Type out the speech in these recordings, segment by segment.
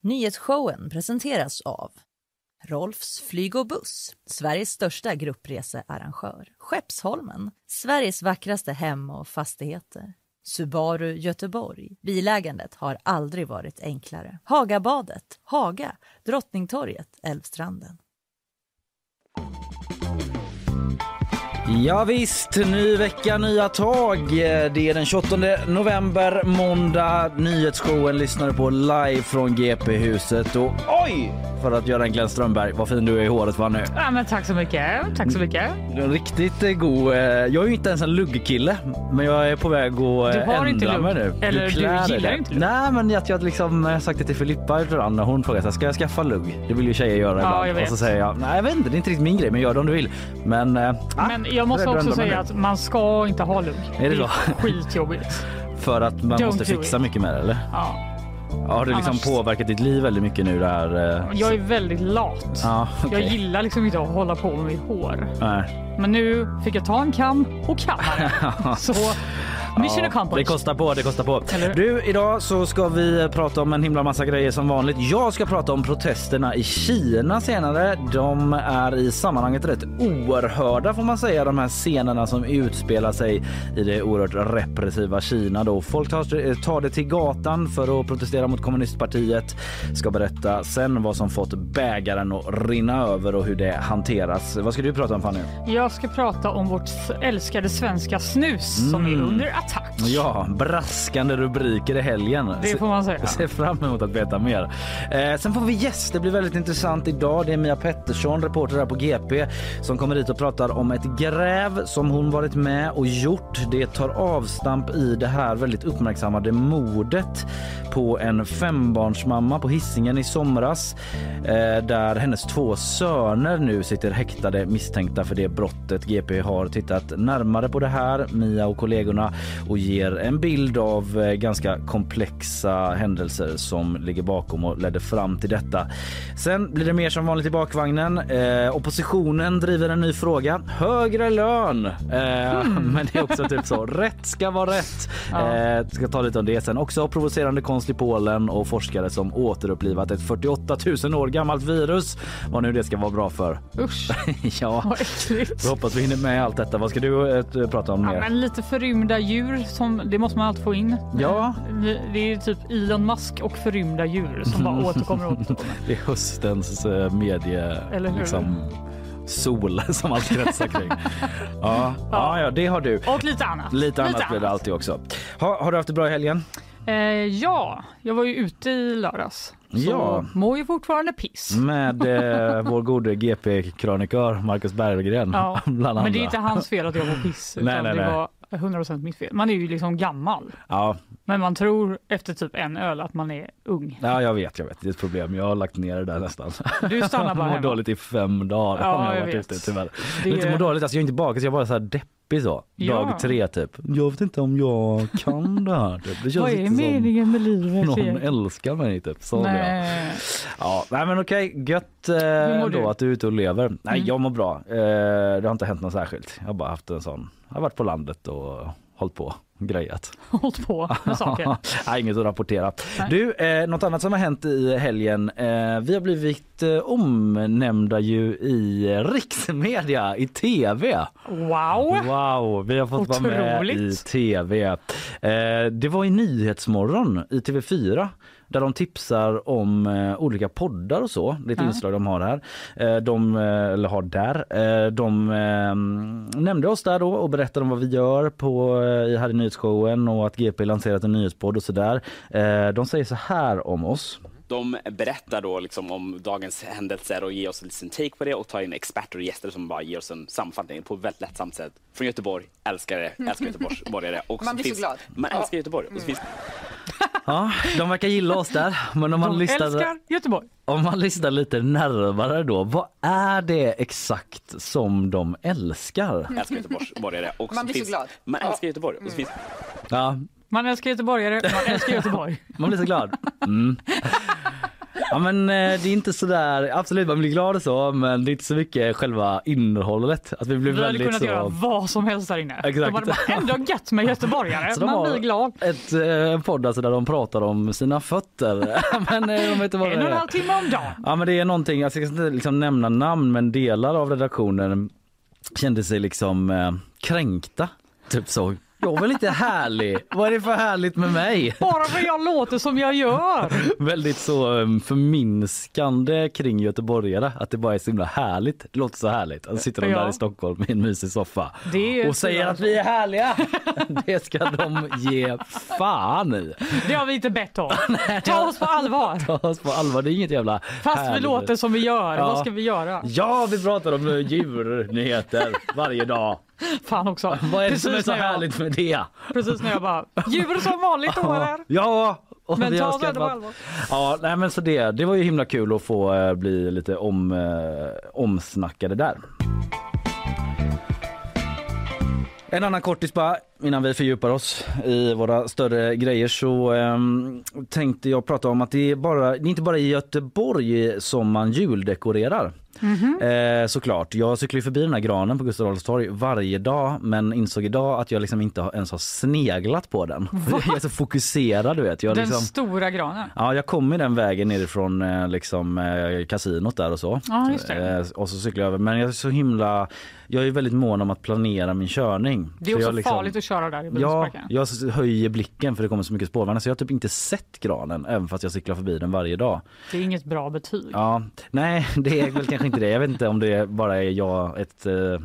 Nyhetsshowen presenteras av Rolfs flyg och buss, Sveriges största gruppresearrangör. Skeppsholmen, Sveriges vackraste hem och fastigheter. Subaru Göteborg. Bilägandet har aldrig varit enklare. Hagabadet, Haga, Drottningtorget, Älvstranden. Ja, visst, ny vecka, nya tag. Det är den 28 november, måndag. Nyhetsshowen lyssnar på live från GP-huset. Och oj, för att göra en Glenn Strömberg, vad fin du är i håret va nu. Ja, men tack så mycket. Tack så mycket. Du riktigt eh, god. eh, Jag är ju inte ens en luggkille, men jag är på väg att Du har ändra inte lugg. mig nu. Eller du dig gillar där. inte lugg. Nej, men jag, jag liksom eh, sagt det till Filippa ibland när hon frågar ska jag skaffa lugg? Det vill ju tjejer göra Ja, ibland. Och så säger jag, nej jag vet inte, det är inte riktigt min grej, men gör det om du vill. Men, eh, Men jag måste också säga att man ska inte ha lugg. Är det så? skitjobbigt. För att man Don't måste fixa mycket med det, eller? Ja. Har det liksom Annars- påverkat ditt liv väldigt mycket nu det här? eh, Jag är väldigt lat. Ja, Jag okej. gillar liksom inte att hålla på med mitt hår. Nej. Men nu fick jag ta en kam och kamma det. Så mission Det accomplished. kostar på, det kostar på. Eller? Du, idag så ska vi prata om en himla massa grejer som vanligt. Jag ska prata om protesterna i Kina senare. De är i sammanhanget rätt oerhörda får man säga, de här scenerna som utspelar sig i det oerhört repressiva Kina. Då. Folk tar, tar det till gatan för att protestera mot kommunistpartiet. Ska berätta sen vad som fått bägaren att rinna över och hur det hanteras. Vad ska du prata om Fanny? Jag ska prata om vårt älskade svenska snus som Mm. är under attack. Ja, braskande rubriker i helgen. Det får man säga. Jag ser fram emot att veta mer. Eh, sen får vi gäst. Det blir väldigt intressant idag. Det är Mia Pettersson, reporter här på GP, som kommer hit och pratar om ett gräv som hon varit med och gjort. Det tar avstamp i det här väldigt uppmärksammade mordet på en fembarnsmamma på Hisingen i somras eh, där hennes två söner nu sitter häktade misstänkta för det brottet. GP har tittat närmare på det här, Mia och kollegorna, och ger en bild av eh, ganska komplexa händelser som ligger bakom och ledde fram till detta. Sen blir det mer som vanligt i bakvagnen. Eh, oppositionen driver en ny fråga. Högre lön! Eh, Men det är också typ så. Rätt ska vara rätt. Ja. Eh, ska ta lite om det sen. Också provocerande konst i Polen och forskare som återupplivat ett 48 000 år gammalt virus. Vad nu det ska vara bra för. Usch, ja, vad äckligt. Vi hoppas vi hinner med allt detta. Vad ska du eh, prata om Ja, mer? men lite förrymda djur, som, det måste man alltid få in. Ja. Det, det är typ Elon Musk och förrymda djur som bara återkommer och återkommer. Det är höstens eh, medie... Eller hur? Liksom, sol som allt kretsar kring. ja, ja, ja, det har du. Och lite annat. Lite annat blir det alltid också. Ha, har du haft det bra i helgen? Eh, ja, jag var ju ute i lördags. Så Ja. mår ju fortfarande piss. Med eh, vår gode GP-krönikör Marcus Berggren. Ja, men det är inte hans fel att jag mår piss. Utan Nej, nej, det nej. var 100% mitt fel. Man är ju liksom gammal. Ja, Men man tror efter typ en öl att man är ung. ja, jag vet, jag vet. Det är ett problem. Jag har lagt ner det där nästan. Du stannar bara Jag hemma. dåligt i fem dagar. Ja, jag jag varit vet. ute, tyvärr. Det- Inte mår dåligt, alltså jag är inte bakis, jag är bara så här deppig så. Ja. Dag tre typ. Jag vet inte om jag kan det här. Typ. Det känns Vad är inte som meningen med livet? någon älskar mig typ. Så är jag. Nej. Ja, nej men okej, gött eh, mår ändå du? att du är ute och lever. Nej, Mm. jag mår bra. Eh, det har inte hänt något särskilt. Jag har bara haft en sån, jag har varit på landet och hållit på, grejat. Hållit på med saker. Nej, inget att rapportera. Nej. Du, eh, något annat som har hänt i helgen. Eh, vi har blivit eh, omnämnda ju i riksmedia, i tv. Wow! Wow, vi har fått vara med i Otroligt. tv. Eh, det var i Nyhetsmorgon i TV4 där de tipsar om eh, olika poddar och så. Ett Ja. inslag de har här. Eh, de, eh, eller har där. Eh, de eh, nämnde oss där då och berättade om vad vi gör på, eh, här i nyhetsshowen och att GP lanserat en nyhetspodd och sådär. Eh, de säger så här om oss. De berättar då liksom om dagens händelser och ger oss en liten take på det och tar in experter och gäster som bara ger oss en sammanfattning på ett väldigt lättsamt sätt. Från Göteborg, älskar det, älskar Göteborgsborgare. Och Man så blir så finns, glad. Man älskar Göteborg. Och så finns Ja, de verkar gilla oss där. Men om man, De lyssnar, älskar Göteborg. om man lyssnar lite närmare då, vad är det exakt som de älskar? älskar Göteborgsborgare. Och Man så blir så finns, glad. Man älskar Göteborg. Och så finns, Ja, Man älskar göteborgare, man älskar Göteborg. man blir så glad. Mm. Ja men eh, det är inte sådär, absolut man blir glad och så men det är inte så mycket själva innehållet. Att vi blir Vi hade kunnat så... göra vad som helst där inne. Exakt. De bara, ändå gött med göteborgare. Så Man blir glad. ett eh, podd alltså där de pratar om sina fötter. men eh, de vet vad det En och en halv timme om dagen. Ja men det är någonting, jag ska inte liksom nämna namn men delar av redaktionen kände sig liksom eh, kränkta. Typ så. Jag är väl inte härlig? Vad är det för härligt med mig? Bara för jag låter som jag gör. Väldigt så um, förminskande kring göteborgare. Att det bara är så himla härligt. Det låter så härligt. Att sitter de Ja. där i Stockholm i en mysig soffa och säger att vi är härliga. Det ska de ge fan i. Det har vi inte bett om. Ta oss på allvar. Ta oss på allvar. Det är inget jävla Fast vi härligt. låter som vi gör. Ja. Vad ska vi göra? Ja, vi pratar om eh, djurnyheter varje dag. Fan också. Vad är det som är så när jag- härligt med det? Precis när jag bara, djur som vanligt eller? Ja, och Men ta ändå på allvar. Ja, nej men så det, det var ju himla kul att få eh, bli lite om, eh, omsnackade där. En annan kortis bara innan vi fördjupar oss i våra större grejer så ehm, tänkte jag prata om att det är, bara, det är inte bara i Göteborg som man juldekorerar. Eh, såklart. Jag cyklar förbi den här granen på Gustav Adolfs torg varje dag men insåg idag att jag liksom inte har- ens har sneglat på den. Jag är så fokuserad du vet. Jag Den liksom... stora granen. Ja, jag kommer den vägen nerifrån eh, liksom, eh, kasinot där och så. Ja. Eh, och så cyklar jag över. Men jag är så himla... Jag är väldigt mån om att planera min körning. Det är Så också liksom- farligt att köra där i Ja, jag höjer blicken för det kommer så mycket spårvagnar så jag har typ inte sett granen även fast jag cyklar förbi den varje dag. Det är inget bra betyg. Ja, nej det är väl kanske inte det. Jag vet inte om det bara är jag ett eh,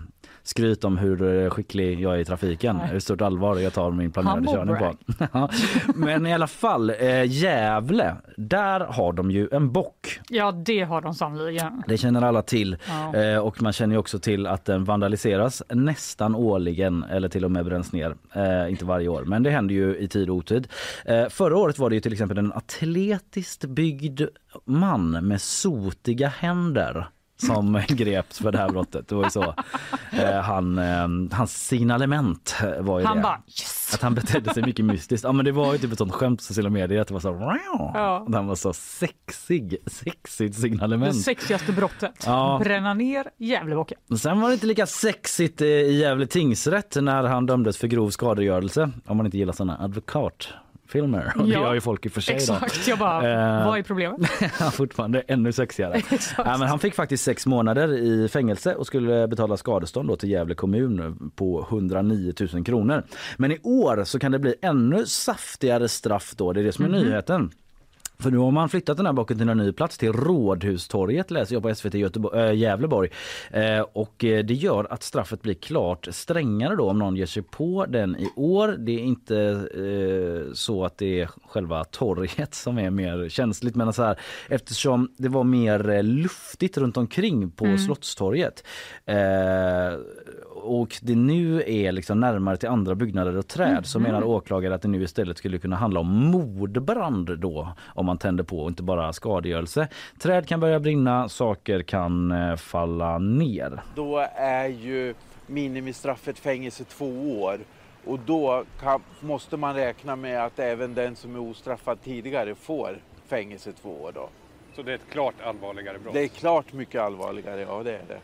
skryt om hur skicklig jag är i trafiken. Nej. Hur stort allvar jag tar min planerade körning på. Men i alla fall, eh, Gävle, där har de ju en bock. Ja, det har de sannerligen. Det känner alla till. Ja. Eh, och man känner också till att den vandaliseras nästan årligen eller till och med bränns ner. Eh, inte varje år, men det händer ju i tid och otid. Eh, förra året var det ju till exempel en atletiskt byggd man med sotiga händer som greps för det här brottet. Det var ju så. Eh, han, eh, hans signalement var ju Han det. bara yes! Att han betedde sig mycket mystiskt. Ja men det var ju typ ett sånt skämt på sociala medier att det var så Ja. Han var så sexig, sexigt Det signalement. sexigaste brottet. Ja. Bränna ner Gävlebocken. Sen var det inte lika sexigt eh, i Gävle tingsrätt när han dömdes för grov skadegörelse. Om man inte gillar såna advokatfilmer. Och det Ja, gör ju folk i och för sig då. Exakt. Jag bara, Eh. vad är problemet? Han fortfarande ännu sexigare. Ja, men han fick faktiskt sex månader i fängelse och skulle betala skadestånd då till Gävle kommun på 109 000 kronor. Men i år så kan det bli ännu saftigare straff då. Det är det som är nyheten. För nu har man flyttat den här bocken till en ny plats, till Rådhustorget läser jag på SVT Göteborg, äh, Gävleborg. Eh, och eh, det gör att straffet blir klart strängare då om någon ger sig på den i år. Det är inte eh, så att det är själva torget som är mer känsligt men så här, eftersom det var mer eh, luftigt runt omkring på Slottstorget eh, och det nu är liksom närmare till andra byggnader och träd så menar åklagare att det nu istället skulle kunna handla om mordbrand då om man tänder på och inte bara skadegörelse. Träd kan börja brinna, saker kan eh, falla ner. Då är ju minimistraffet fängelse två år och då kan, måste man räkna med att även den som är ostraffad tidigare får fängelse två år. Då. Så det är ett klart allvarligare brott? Det är klart mycket allvarligare, ja det är det.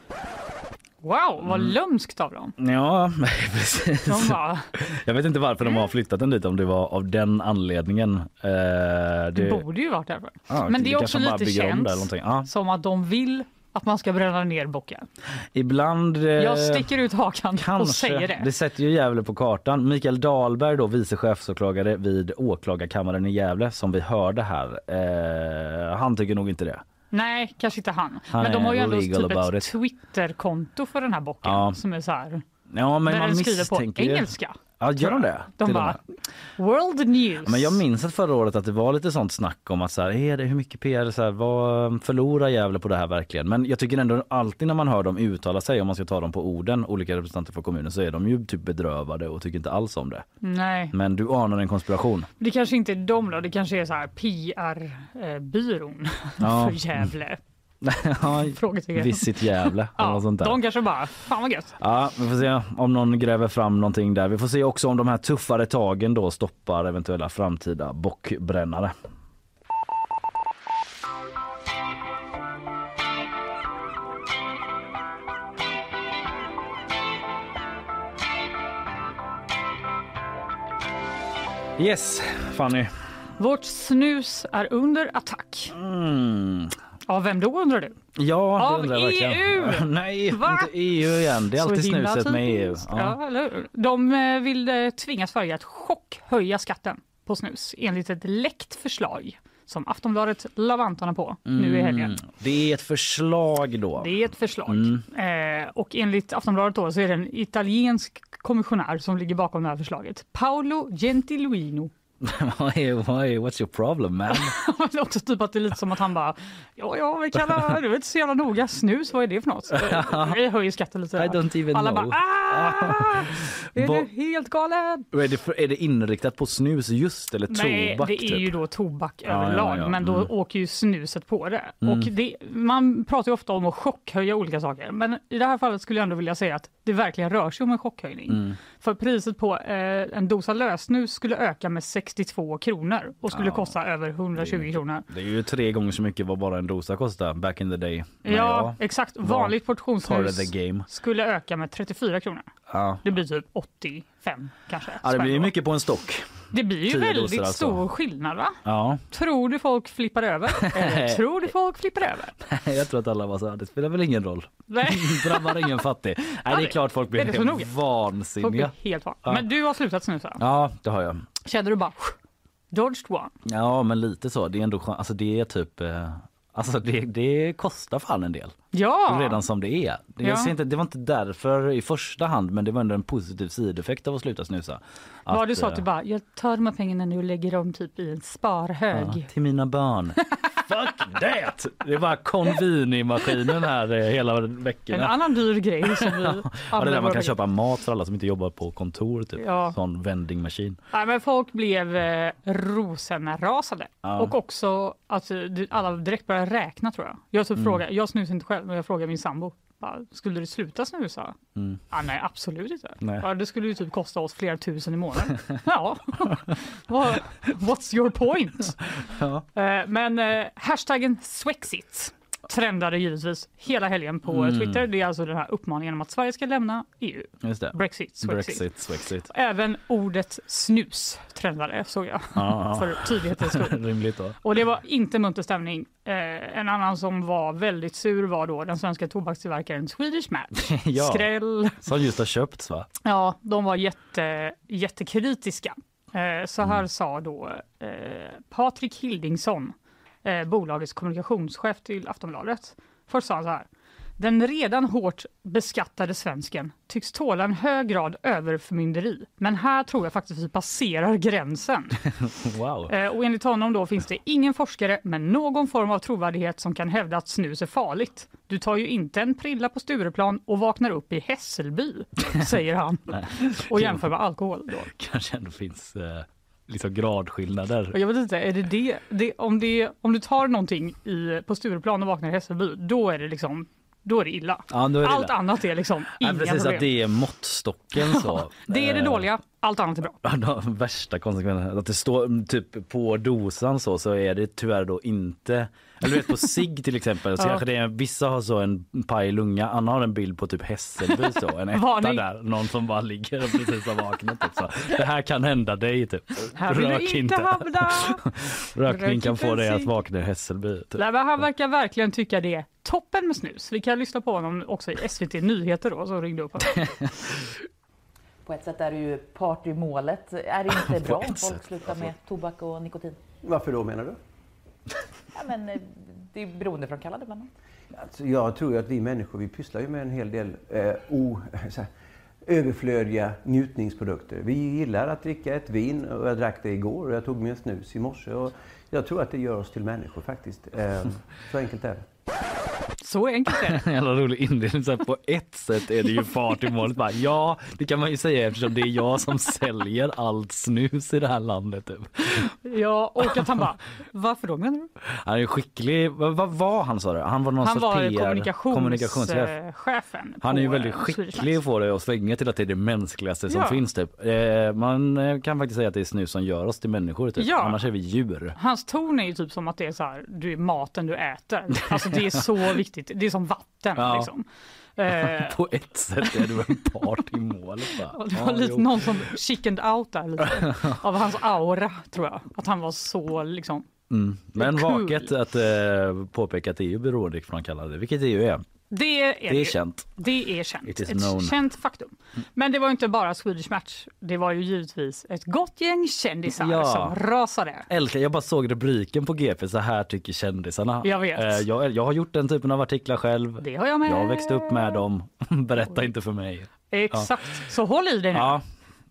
Wow, vad Mm. lömskt av dem. Ja, precis. De bara, Jag vet inte varför de har flyttat den dit om det var av den anledningen. Eh, det det, borde ju varit därför. ja, Men det är också lite känt. Ja, som att de vill att man ska bränna ner bocken. ibland... eh, Jag sticker ut hakan och Kanske. säger det. Det sätter ju Gävle på kartan. Mikael Dahlberg, då, vice chefsåklagare vid åklagarkammaren i Gävle som vi hörde här. Eh, han tycker nog inte det. Nej, kanske inte han. Han men de har ju ändå typ ett it. Twitterkonto för den här bocken Ja. som är så här. Ja, men man på misstänker ju- engelska. Ja, gör de det? De bara. World News. Men jag minns att förra året att det var lite sånt snack om att så här, är det, hur mycket PR, så här, vad förlorar Gävle på det här verkligen? Men jag tycker ändå alltid när man hör dem uttala sig, om man ska ta dem på orden, olika representanter för kommunen, så är de ju typ bedrövade och tycker inte alls om det. Nej, Men du anar en konspiration. det kanske inte är de då. Det kanske är så här PR-byrån Ja. för Gävle. Visit Gävle eller ja, sånt där. De kanske bara, fan vad gött. Ja, vi får se om någon gräver fram någonting där. Vi får se också om de här tuffare tagen då stoppar eventuella framtida bockbrännare. Yes, Fanny. Vårt snus är under attack. Mm. Av vem då undrar du? Ja, Av jag verkligen. EU? Nej, Va? inte EU igen. Det är Så alltid snuset med EU. Ja. hur? De eh, vill eh, tvinga Sverige att chockhöja skatten på snus enligt ett läckt förslag som Aftonbladet la vantarna på nu i helgen. Mm. Det är ett förslag då. Det är ett förslag. Mm. Eh, och enligt Aftonbladet då så är det en italiensk kommissionär som ligger bakom det här förslaget. Paolo Gentilino. What's your problem man? det låter typ att det är lite som att han bara, ja, ja, vi kallar, det är inte så jävla noga, snus, vad är det för något? Vi höjer skatten lite. I don't even Alla know. bara, ah! Är Vad- du helt galen? är, det för, är det inriktat på snus just eller Nej, tobak? det är typ? ju då tobak Ja, överlag, ja, ja. men då Mm. åker ju snuset på det. Och det. Man pratar ju ofta om att chockhöja olika saker, men i det här fallet skulle jag ändå vilja säga att det verkligen rör sig om en chockhöjning. Mm. För priset på eh, en dosa lösnus skulle öka med 62 kronor och skulle Ja, kosta över 120 kronor. Det är ju tre gånger så mycket vad bara en dosa kostade back in the day. Men Ja, exakt. Vanligt game. skulle öka med 34 kronor. Ja. Det blir typ 85 kanske. Ja, det blir mycket på en stock. det blir ju väldigt alltså. stor skillnad va? Ja, Tror du folk flippar över? Eller tror du folk flippar över? jag tror att alla var så här, det spelar väl ingen roll. Nej, Drabbar ingen fattig. Nej, det är klart folk blir folk vansinniga. blir helt van. Ja. Men du har slutat snusa. Ja, det har jag. Kände du bara dodged one? Ja, men lite så. Det är ändå alltså det är typ eh, Alltså det, det kostar fan en del Ja, redan som det är. Det, Ja. jag ser inte, det var inte därför i första hand men det var ändå en positiv sideffekt av att sluta snusa. var det så eh, att du bara, jag tar de här pengarna nu och lägger dem typ i en sparhög. Ja, till mina barn. Fuck that! Det är bara Convini-maskinen här eh, hela En veckorna. annan dyr grej som vi Ja, det där man kan köpa mat för alla som inte jobbar på kontor. Typ. Ja. Sån vending machine. Nej, men folk blev eh, rosenrasade. Ja. Och också att det- alla direkt började räkna tror jag. Jag, typ Mm. frågade, jag snusar inte själv men jag frågade min sambo. Bara, skulle du sluta snusa? Mm. Ah, nej absolut inte. Nej. Det skulle ju typ kosta oss flera tusen i månaden. ja, what's your point? Ja. Eh, men eh, hashtaggen Swexit trendade givetvis hela helgen på Mm. Twitter. Det är alltså den här uppmaningen om att Sverige ska lämna EU. Brexit, Swexit. Brexit, Swexit. Även ordet snus trendade såg jag Ja, ja. för tydlighetens skull. Och det var inte munter stämning. Eh, en annan som var väldigt sur var då den svenska tobakstillverkaren Swedish Match. Ja. Skräll. Som just har köpts va? Ja, de var jätte, jättekritiska. Eh, så här sa då eh, Patrik Hildingsson, eh, bolagets kommunikationschef till Aftonbladet. Först sa han så här. Den redan hårt beskattade svensken tycks tåla en hög grad överförmynderi. Men här tror jag faktiskt vi passerar gränsen. Wow. Eh, och enligt honom då finns det ingen forskare med någon form av trovärdighet som kan hävda att snus är farligt. Du tar ju inte en prilla på Stureplan och vaknar upp i Hässelby, säger han. Och jämför med alkohol då. Kanske ändå finns eh, liksom gradskillnader. Jag vet inte, är det det, det, om, det om du tar någonting i, på Stureplan och vaknar i Hässelby, då är det liksom då är det illa. Ja, är det Allt illa. annat är liksom Ja, inga precis, problem. att det är måttstocken så. Det är det Eh, dåliga, allt annat är bra. Ja, de värsta konsekvenserna. Att det står typ på dosan så, så är det tyvärr då inte eller du vet på sig till exempel så Ja. kanske det är, vissa har så en paj lunga, Anna har en bild på typ Hässelby så, en etta Varning. där, någon som bara ligger och precis har vaknat. Typ, så. Det här kan hända dig typ. Här vill Rök du inte hamna! Rökning Rök kan få dig att vakna i Hässelby. Typ. Nej, men han verkar verkligen tycka det är toppen med snus. Vi kan lyssna på honom också i SVT Nyheter då, som ringde upp honom. På ett sätt är det ju partymålet. Är det inte bra om folk slutar med tobak och nikotin? Varför då menar du? Ja, men, eh, det är beroendeframkallande bland annat. Alltså, jag tror att vi människor vi pysslar ju med en hel del eh, o, här, överflödiga njutningsprodukter. Vi gillar att dricka ett vin och jag drack det igår och jag tog mig en snus i morse. Och jag tror att det gör oss till människor faktiskt. Eh, så enkelt är det. Så enkelt är det. Jävla rolig inledning. Så här, på ett sätt är det ju fart i målet. Bara, ja, det kan man ju säga eftersom det är jag som säljer allt snus i det här landet. Typ. Ja, och att han bara, varför då menar du? Han är skicklig. Vad, vad var han sa du? Han var någon Han sorts var PR, kommunikationschefen. Han är ju väldigt eh, skicklig på det och svänga till att det är det mänskligaste som Ja. finns. Typ. Eh, man eh, kan faktiskt säga att det är snus som gör oss till människor. Typ. Ja. Annars är vi djur. Hans ton är ju typ som att det är så här, du är maten du äter. Alltså det är så viktigt. Det är som vatten. Ja. Liksom. Eh, På ett sätt är du en part i målet. Det var lite jo. någon som chickened out där lite, av hans aura tror jag. Att han var så liksom. Mm. Men Cool. vaket att eh, påpeka att det är ju beroendeframkallande, vilket det ju är. Det är, Det är känt. Det är känt. Ett known. känt faktum. Men det var inte bara Swedish Match. Det var ju givetvis ett gott gäng kändisar Ja. som rasade. Älskar, jag bara såg rubriken på GP, så här tycker kändisarna. Jag vet. Eh, jag, jag har gjort den typen av artiklar själv. Det har jag med. Jag har växt upp med dem. Berätta inte för mig. Exakt. Så håll i dig nu. Ja,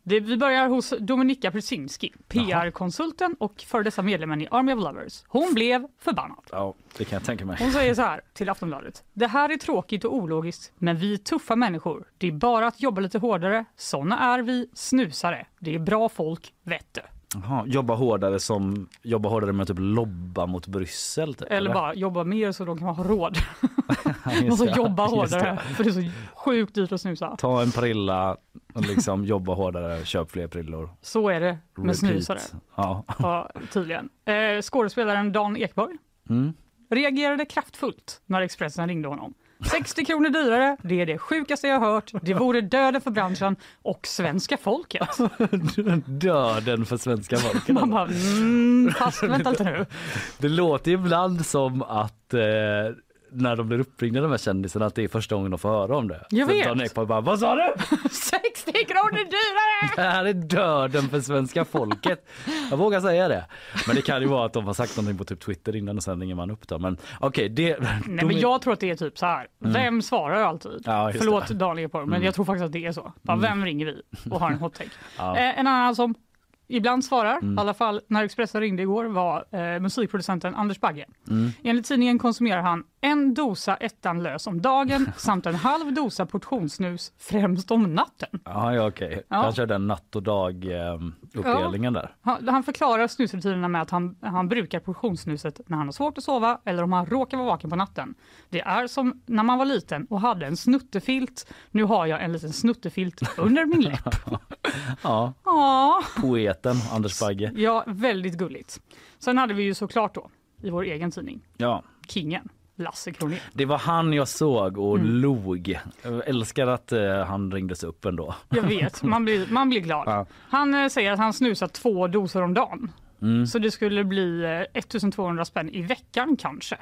Det, vi börjar hos Dominika Prysinski, PR-konsulten och för dessa medlemmen i Army of Lovers. Hon blev förbannad. ja, det kan jag tänka mig. Hon säger så här till Aftonbladet. Det här är tråkigt och ologiskt, men vi är tuffa människor. Det är bara att jobba lite hårdare. Såna är vi, snusare. Det är bra folk, vet du. Jaha, jobba hårdare som jobba hårdare med att typ lobba mot Bryssel. Typ, Eller bara jobba mer så de kan ha råd. Just måste det. jobba Just det. hårdare, för det är så sjukt dyrt att snusa. Ta en prilla och liksom jobba hårdare, köp fler prillor. Så är det med Repeat. snusare, Ja. ja, tydligen. Eh, skådespelaren Dan Ekborg Mm. reagerade kraftfullt när Expressen ringde honom. 60 kronor dyrare, det är det sjukaste jag har hört. Det vore döden för branschen och svenska folket. Döden för svenska folket. Man bara, mm, fast vänta lite nu. Det låter ibland som att eh, när de blir uppringda de här kändisarna att det är första gången de får höra om det. Jag vet. Dan Ekborg bara, vad sa du? 60 kronor dyrare! Det här är döden för svenska folket. Jag vågar säga det. Men det kan ju vara att de har sagt någonting på typ Twitter innan och sen ringer man upp då. Men okej, det... Nej, men jag tror att det är typ så här. Vem svarar alltid? Mm. Ja, Förlåt det. Mm. Dan Ekborg, men jag tror faktiskt att det är så. Bara, Vem ringer vi och har en hot take? Ja. Mm. eh, en annan som ibland svarar, i alla fall när Expressen ringde igår, var eh, musikproducenten Anders Bagge. Mm. Enligt tidningen konsumerar han en dosa ettan lös om dagen samt en halv dosa portionssnus främst om natten. Ja, ja okej. Ja. Kanske den natt och dag eh, uppdelningen där. Han, han förklarar snusrutinerna med att han, han brukar portionssnuset när han har svårt att sova eller om han råkar vara vaken på natten. Det är som när man var liten och hade en snuttefilt. Nu har jag en liten snuttefilt under min läpp. Ja, Ja, poeten Anders Bagge. ja, väldigt gulligt. Sen hade vi ju såklart då i vår egen tidning, Ja, Kingen, Lasse Kronér. det var han jag såg och Mm. log. Jag älskar att eh, han ringdes upp ändå. Jag vet, man blir, man blir glad. Ja. Han eh, säger att han snusar två doser om dagen. Mm. Så det skulle bli eh, 1200 spänn i veckan kanske.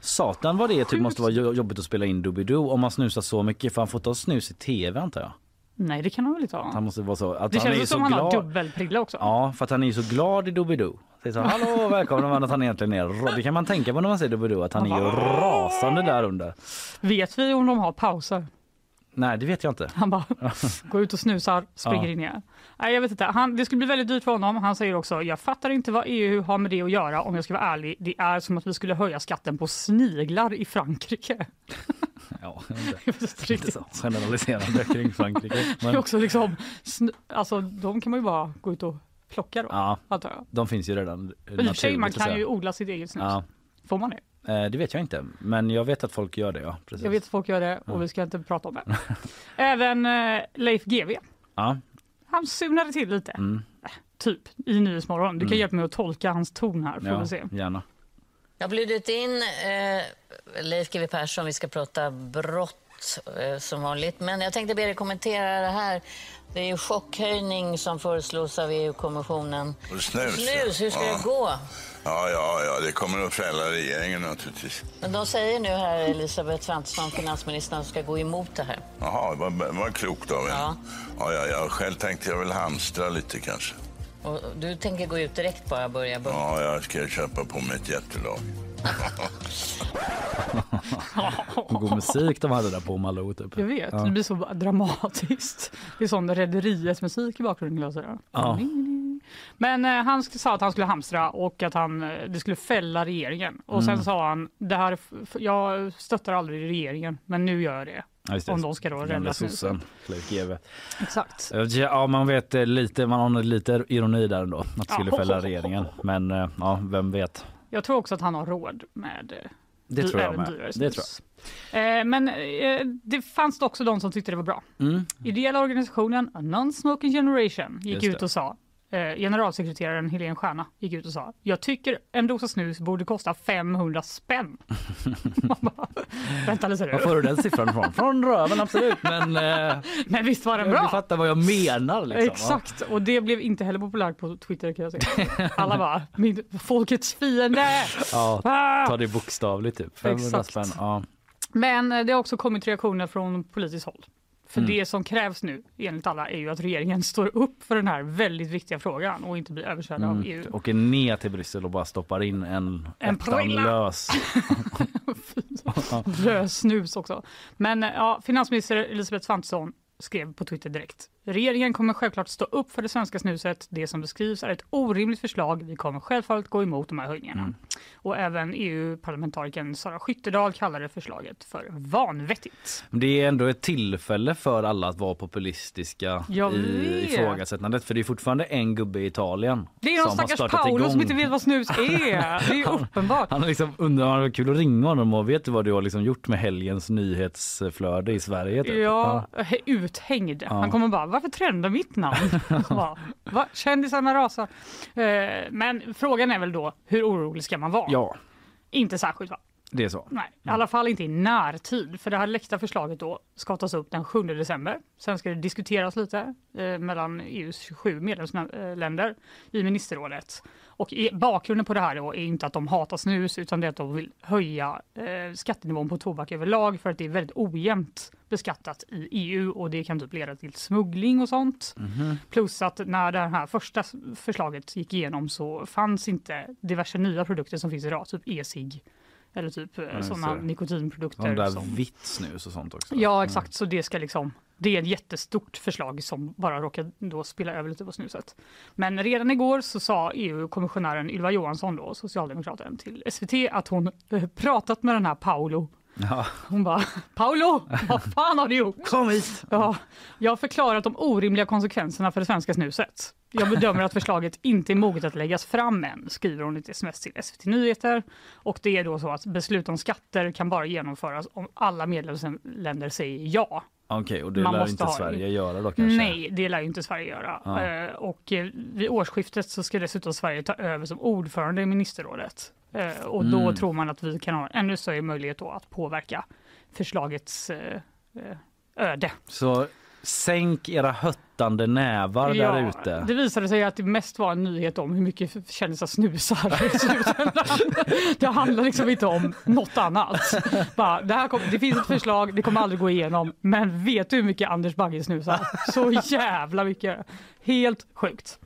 Satan vad det typ måste vara jo- jobbigt att spela in Doobidoo om man snusar så mycket för han får ta snus i tv antar jag. Nej, det kan han väl inte ha. Han måste vara så att Det han är känns så som han glad. har dubbelprilla också. Ja, för att han är så glad i Doobidoo. Säger så, hallå välkommen, men att han egentligen är, det kan man tänka på när man ser Doobidoo, att han är ju rasande där under. Vet vi om de har pauser? Nej, det vet jag inte. Han bara går ut och snusar, springer Ja. in igen. Nej, jag vet inte. Han, det skulle bli väldigt dyrt för honom. Han säger också, jag fattar inte vad EU har med det att göra om jag ska vara ärlig. Det är som att vi skulle höja skatten på sniglar i Frankrike. Ja, inte. Inte så generaliserande kring Frankrike. Det är Men, också liksom, alltså de kan man ju bara gå ut och plocka då, ja, antar jag. de finns ju redan I och för sig, man kan ju odla sitt eget snus. Ja, Får man det? eh, det vet jag inte, men jag vet att folk gör det. Ja, precis. Jag vet att folk gör det och vi ska inte prata om det. Även eh, Leif GW, Ja, han surnade till lite. mm, Typ i Nyhetsmorgon. Du kan Mm. hjälpa mig att tolka hans ton här. Får ja vi se. gärna. Jag har bjudit in eh, Leif GW Persson. Vi ska prata brott eh, som vanligt. Men jag tänkte be dig kommentera det här. Det är ju chockhöjning som föreslås av EU-kommissionen. Snus, Snus, hur ska ja. det gå? Ja, ja, ja, det kommer att fälla regeringen naturligtvis. Men de säger nu här, Elisabeth Svantesson, finansministern, ska gå emot det här. Jaha, vad, vad klokt av er. Ja. Ja, ja, ja, själv tänkte jag väl hamstra lite kanske. Och du tänker gå ut direkt bara, börja börja. Ja, jag ska köpa på mig ett jättelag. God musik de hade där på Malou typ. Jag vet, Ja. det blir så dramatiskt. Det är sån Rederiet musik i bakgrunden. Ja. Men eh, han sa att han skulle hamstra och att han, eh, det skulle fälla regeringen. Och Mm. sen sa han, det här, jag stöttar aldrig regeringen, men nu gör jag det. Ja. Om de ska då rädda sossen. Exakt. Ja, man vet eh, lite, man har lite ironi där ändå, att det skulle fälla regeringen. Men eh, ja, vem vet. Jag tror också att han har råd med eh, Det tror jag med. dyrare Det tror snus. Eh, men eh, det fanns också de som tyckte det var bra. Mm. Ideella organisationen A Non-Smoking Generation gick ut och sa generalsekreteraren Helene Stjärna gick ut och sa jag tycker en dosa snus borde kosta 500 spänn. Man bara, Vänta lite Var får du den siffran ifrån? Från röven absolut men, eh, Men visst var den du bra? fattar vad jag menar. Liksom. Exakt, och det blev inte heller populärt på Twitter kan jag säga. Alla bara, min, folkets fiende! Ja, Ah! ta det bokstavligt typ. 500 Exakt. spänn. Ja. Men eh, det har också kommit reaktioner från politiskt håll. För Mm. det som krävs nu, enligt alla, är ju att regeringen står upp för den här väldigt viktiga frågan och inte blir överkörd av E EU. Mm. Åker ner till Bryssel och bara stoppar in en, En lös. Röd snus också. Men ja, finansminister Elisabeth Svantesson skrev på Twitter direkt. Regeringen kommer självklart stå upp för det svenska snuset. Det som beskrivs är ett orimligt förslag. Vi kommer självfallet gå emot de här höjningarna. Mm. Och även EU-parlamentarikern Sara Skyttedal kallade förslaget för vanvettigt. Det är ändå ett tillfälle för alla att vara populistiska Jag i vet. ifrågasättandet. För det är fortfarande en gubbe i Italien Det är någon som stackars Paolo som inte vet vad snus är. Det är uppenbart. Han liksom undrar om det var kul att ringa honom och vet du vad du har liksom gjort med helgens nyhetsflöde i Sverige? Typ? Ja, uthängd. Ja. Han kommer bara, varför trendar mitt namn? Bara, Va? Kändisarna rasar. Eh, Men frågan är väl då, hur orolig ska man vara? ja, Inte särskilt va? Det är så. Nej, i alla fall inte i närtid. För det här läckta förslaget då ska tas upp den 7 december. Sen ska det diskuteras lite eh, mellan EUs 27 medlemsländer i ministerrådet. Och i, bakgrunden på det här då är inte att de hatar snus utan det är att de vill höja eh, skattenivån på tobak överlag för att det är väldigt ojämnt beskattat i EU och det kan typ leda till smuggling och sånt. Plus att när det här första förslaget gick igenom så fanns inte diverse nya produkter som finns idag, typ e-cigg eller typ eh, just sådana nikotinprodukter. De där som... vitt snus och sånt också. Ja exakt, så det ska liksom det är ett jättestort förslag som bara råkar då spilla över lite på snuset. Men redan igår så sa EU-kommissionären Ylva Johansson, då, socialdemokraten, till SVT att hon eh, pratat med den här Paolo. Ja. Hon bara, Paolo, vad fan har du gjort? Kom hit! Ja, jag har förklarat de orimliga konsekvenserna för det svenska snuset. Jag bedömer att förslaget inte är moget att läggas fram än, skriver hon i ett sms till SVT Nyheter. Och det är då så att beslut om skatter kan bara genomföras om alla medlemsländer säger ja. Okej, och det Man lär inte ha- Sverige göra då kanske? Nej, det lär inte Sverige göra. Ja. Eh, och eh, vid årsskiftet så ska dessutom Sverige ta över som ordförande i ministerrådet. Eh, och då Mm. tror man att vi kan ha ännu större möjlighet att påverka förslagets öde. Så sänk era höttande nävar där ute. Det visade sig att det mest var en nyhet om hur mycket kändisar snusar. Det handlar liksom inte om något annat. Bara, det, här kom, det finns ett förslag, det kommer aldrig gå igenom, men vet du hur mycket Anders Bagge snusar? Så jävla mycket. Helt sjukt.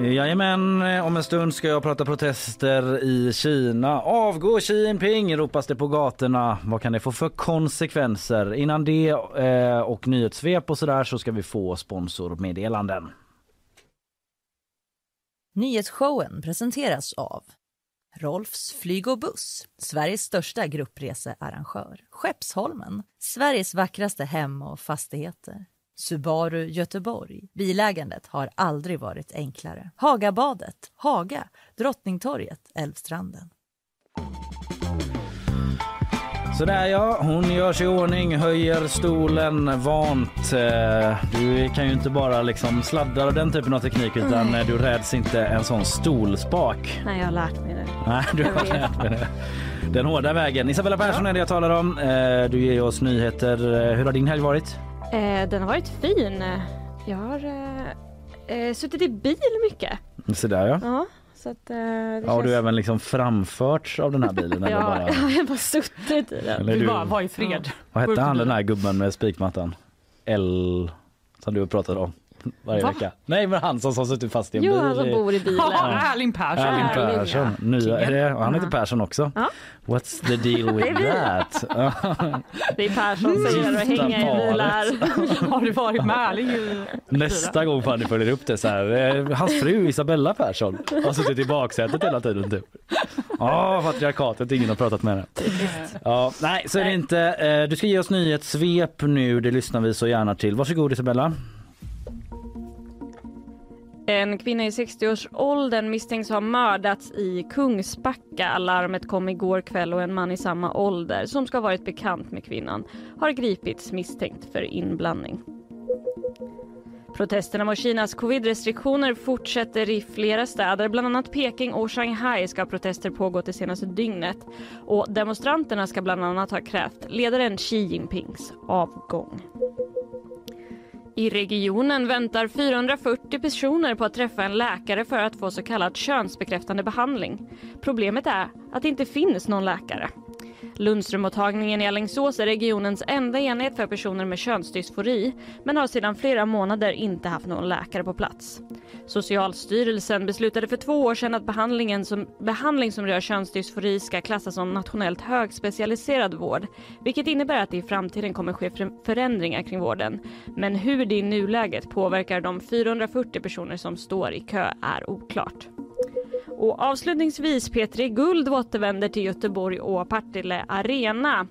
Jajamän, om en stund ska jag prata protester i Kina. Avgå Xi Jinping ropas det på gatorna. Vad kan det få för konsekvenser? Innan det eh, och nyhetssvep och sådär så ska vi få sponsormeddelanden. Nyhetsshowen presenteras av Rolfs flyg och buss, Sveriges största gruppresearrangör. Skeppsholmen, Sveriges vackraste hem och fastigheter. Subaru Göteborg. Bilägandet har aldrig varit enklare. Hagabadet, Haga, Drottningtorget, Älvstranden. Sådär ja, hon gör sig i ordning, höjer stolen vant. Eh, Du kan ju inte bara liksom sladda och den typen av teknik utan eh, du räds inte en sån stolspak. Nej, jag har lärt mig det. Nej, du har lärt dig det. Den hårda vägen. Isabella Persson är det jag talar om. Eh, Du ger oss nyheter. Hur har din helg varit? Eh, den har varit fin. Jag har eh, eh, suttit i bil mycket. Sådär ja. Ja, så att, eh, det Ja, känns... du även liksom framförts av den här bilen? eller ja, bara... jag har bara suttit i den. Eller Du bara, var i fred. Vad Gå upp hette han den här gubben med spikmattan? L som du har pratat om varje Va? vecka. Nej men han som har suttit fast i en Jo, bil. han som i- bor i bilen. Ja, Erling Persson. Erling Persson. ja. Nya, är det, han heter. Persson också. Ja. What's the deal with that? Det är Persson som gillar att hänga i bilar. Har du varit med Erling Nästa gång får ni följer upp det så här. Hans fru Isabella Persson har suttit i baksätet hela tiden typ. Ja, patriarkatet, ingen har pratat med henne. Ja, nej, så är det inte. Eh, Du ska ge oss nyhetssvep nu, det lyssnar vi så gärna till. Varsågod Isabella. En kvinna i 60-årsåldern misstänks ha mördats i Kungsbacka. Larmet kom igår kväll och en man i samma ålder som ska ha varit bekant med kvinnan har gripits misstänkt för inblandning. Protesterna mot Kinas covid-restriktioner fortsätter i flera städer. Bland annat Peking och Shanghai ska protester pågått det senaste dygnet. Och demonstranterna ska bland annat ha krävt ledaren Xi Jinpings avgång. I regionen väntar 440 personer på att träffa en läkare för att få så kallad könsbekräftande behandling. Problemet är att det inte finns någon läkare. Lundströmmottagningen i Alingsås är regionens enda enhet för personer med könsdysfori men har sedan flera månader inte haft någon läkare på plats. Socialstyrelsen beslutade för två år sedan att behandlingen som, behandling som rör könsdysfori ska klassas som nationellt högspecialiserad vård vilket innebär att det i framtiden kommer ske förändringar kring vården. Men hur det i nuläget påverkar de 440 personer som står i kö är oklart. Och avslutningsvis P3 Guld återvänder till Göteborg och Partille Arena.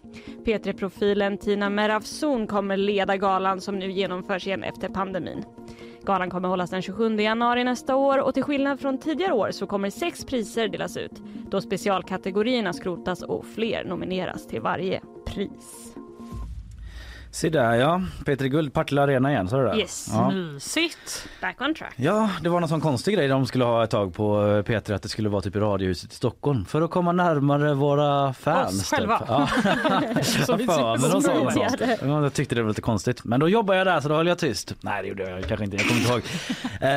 P3-profilen Tina Meravzon kommer leda galan som nu genomförs igen efter pandemin. Galan kommer hållas den 27 januari nästa år och till skillnad från tidigare år så kommer sex priser delas ut då specialkategorierna skrotas och fler nomineras till varje pris. Se där ja, Peter Guld, Partille Arena igen, sa du det? Yes, ja. mysigt. Back on track. Ja, det var någon sån konstig grej de skulle ha ett tag på eh, Peter att det skulle vara typ i Radiohuset i Stockholm för att komma närmare våra fans. Oss själva. Typ. Ja. Så vi För, men de sa Jag tyckte det var lite konstigt. Men då jobbade jag där så då höll jag tyst. Nej det gjorde jag kanske inte, jag kommer inte ihåg. eh,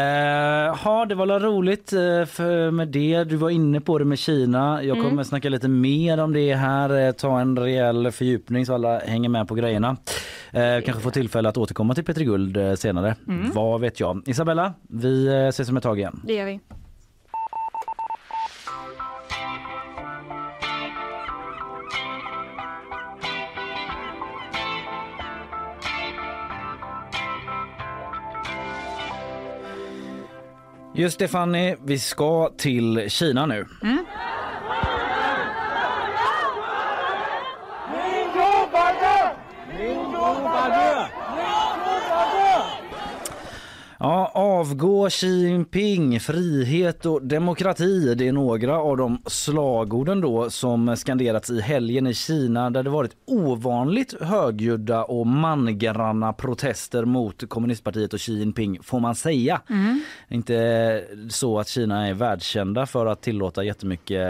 ja, det var väl roligt för med det. Du var inne på det med Kina. Jag kommer Mm. snacka lite mer om det här. Ta en rejäl fördjupning så alla hänger med på grejerna. Eh, kanske få tillfälle att återkomma till Petri Guld eh, senare. Mm. Vad vet jag. Isabella, vi eh, ses om ett tag igen. Det gör vi. Just det Fanny, vi ska till Kina nu. Ja, avgå Xi Jinping, frihet och demokrati. Det är några av de slagorden då som skanderats i helgen i Kina där det varit ovanligt högljudda och mangranna protester mot kommunistpartiet och Xi Jinping får man säga. Inte så att Kina är världskända för att tillåta jättemycket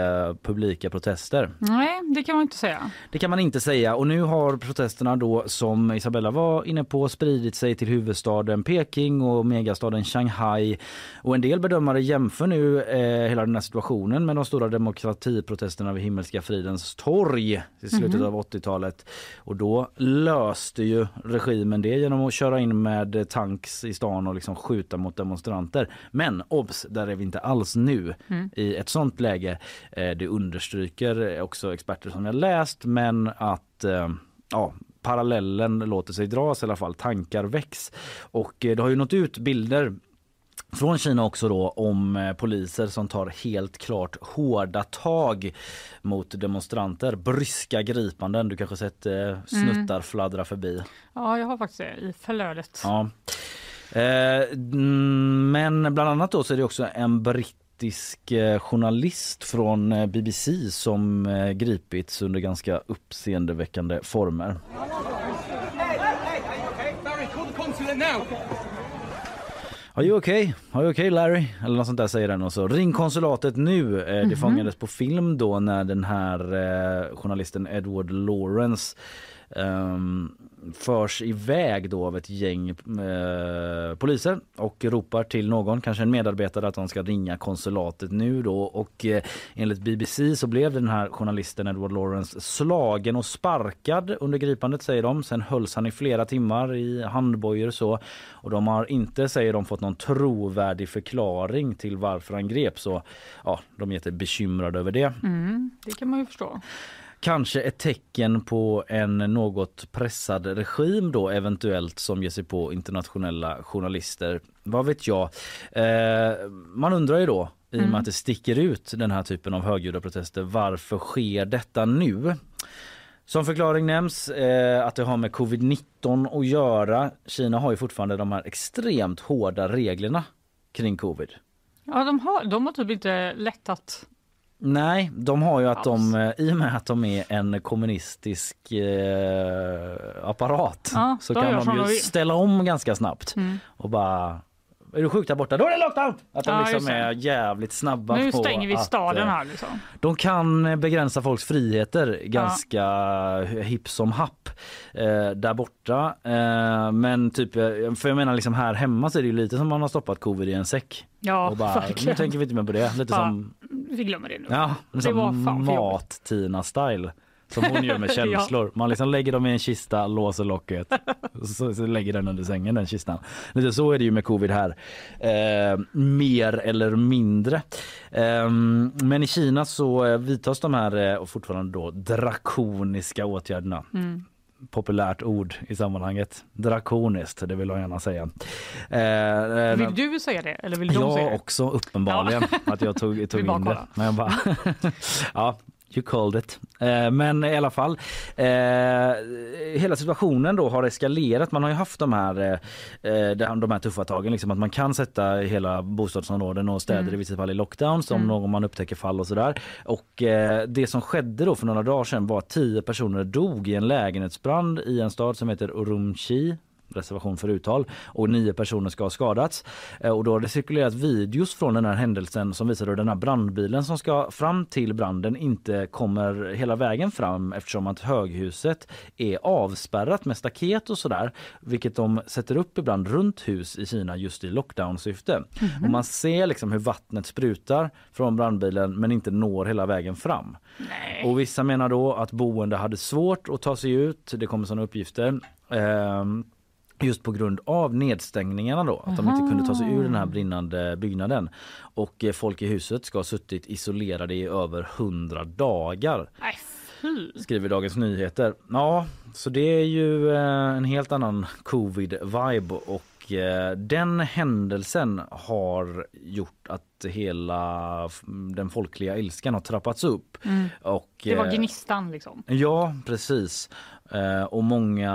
publika protester. Nej, det kan man inte säga. Det kan man inte säga och nu har protesterna då som Isabella var inne på spridit sig till huvudstaden Peking och megastaden Shanghai. Och en del bedömare jämför nu eh, hela den här situationen med de stora demokratiprotesterna vid Himmelska fridens torg i slutet Mhm. av 80-talet. Och då löste ju regimen det genom att köra in med tanks i stan och liksom skjuta mot demonstranter. Men obs, där är vi inte alls nu Mm. i ett sånt läge. Eh, det understryker också experter som jag läst men att eh, ja, parallellen låter sig dras i alla fall. Tankar väcks. Och eh, det har ju nått ut bilder från Kina också då om eh, poliser som tar helt klart hårda tag mot demonstranter. Bryska gripanden. Du kanske sett eh, snuttar fladdra förbi. Ja, jag har faktiskt det i flödet. Ja. Eh, mm, men bland annat då så är det också en brittisk eh, journalist från eh, BBC som eh, gripits under ganska uppseendeväckande former. Are you okay? Are you okay Larry? Eller något sånt där säger den och så ring konsulatet nu. Det Mhm. fångades på film då när den här journalisten Edward Lawrence Ehm, förs iväg då av ett gäng eh, poliser och ropar till någon, kanske en medarbetare att de ska ringa konsulatet nu då och eh, enligt BBC så blev den här journalisten Edward Lawrence slagen och sparkad under gripandet säger de. Sen hölls han i flera timmar i handbojor så och de har inte säger de fått någon trovärdig förklaring till varför han greps så ja, de är jättebekymrade över det. Mm, det kan man ju förstå. Kanske ett tecken på en något pressad regim då eventuellt som ger sig på internationella journalister. Vad vet jag? Eh, man undrar ju då i och med Mm. att det sticker ut den här typen av högljudda protester. Varför sker detta nu? Som förklaring nämns eh, att det har med covid-19 att göra. Kina har ju fortfarande de här extremt hårda reglerna kring covid. Ja, de har, de har typ inte lättat. Nej, de har ju att de, eh, i och med att de är en kommunistisk eh, apparat Ja, så kan de ju ställa om ganska snabbt Mm. och bara är du sjuk där borta? Då är det lockdown! Att de Ja, liksom är jävligt snabba Nu på stänger vi staden eh, här liksom. De kan begränsa folks friheter ganska hipp som happ eh, där borta. Eh, men typ, eh, för jag menar liksom här hemma så är det ju lite som man har stoppat covid i en säck. Ja, och bara, verkligen. nu tänker vi inte mer på det. Lite Bara, som Vi glömmer det nu. Ja, det var fan mat-Tina-style. Som hon gör med känslor. Man liksom lägger dem i en kista, låser locket och så, så lägger den under sängen den kistan. Lite så är det ju med covid här. Eh, mer eller mindre. Eh, men i Kina så eh, vidtas de här eh, och fortfarande då drakoniska åtgärderna. Mm. Populärt ord i sammanhanget. Drakoniskt, det vill jag gärna säga. Eh, eh, Vill du säga det? Eller vill de säga jag det? också uppenbarligen att jag tog, tog in det. Men jag bara, ja, you called it. Eh, men i alla fall, eh, hela situationen då har eskalerat. Man har ju haft de här, eh, de här tuffa tagen, liksom, att man kan sätta hela bostadsområden och städer Mm. i vissa fall i lockdown som Mm. någon man upptäcker fall och sådär. Och eh, det som skedde då för några dagar sedan var att tio personer dog i en lägenhetsbrand i en stad som heter Urumqi reservation för uttal och nio personer ska ha skadats. Eh, Och då har det cirkulerat videos från den här händelsen som visar hur den här brandbilen som ska fram till branden inte kommer hela vägen fram eftersom att höghuset är avspärrat med staket och sådär. Vilket de sätter upp ibland runt hus i Kina just i lockdown-syfte. Mhm. Och man ser liksom hur vattnet sprutar från brandbilen men inte når hela vägen fram. Och vissa menar då att boende hade svårt att ta sig ut. Det kommer sådana uppgifter. Ehm, Just på grund av nedstängningarna då, att de inte kunde ta sig ur den här brinnande byggnaden. Och eh, folk i huset ska ha suttit isolerade i över 100 dagar. Nej. Skriver Dagens Nyheter. Ja, så det är ju eh, en helt annan covid-vibe och eh, den händelsen har gjort att hela den folkliga ilskan har trappats upp. Mm. Och, Det var gnistan liksom. Ja, precis. Och många...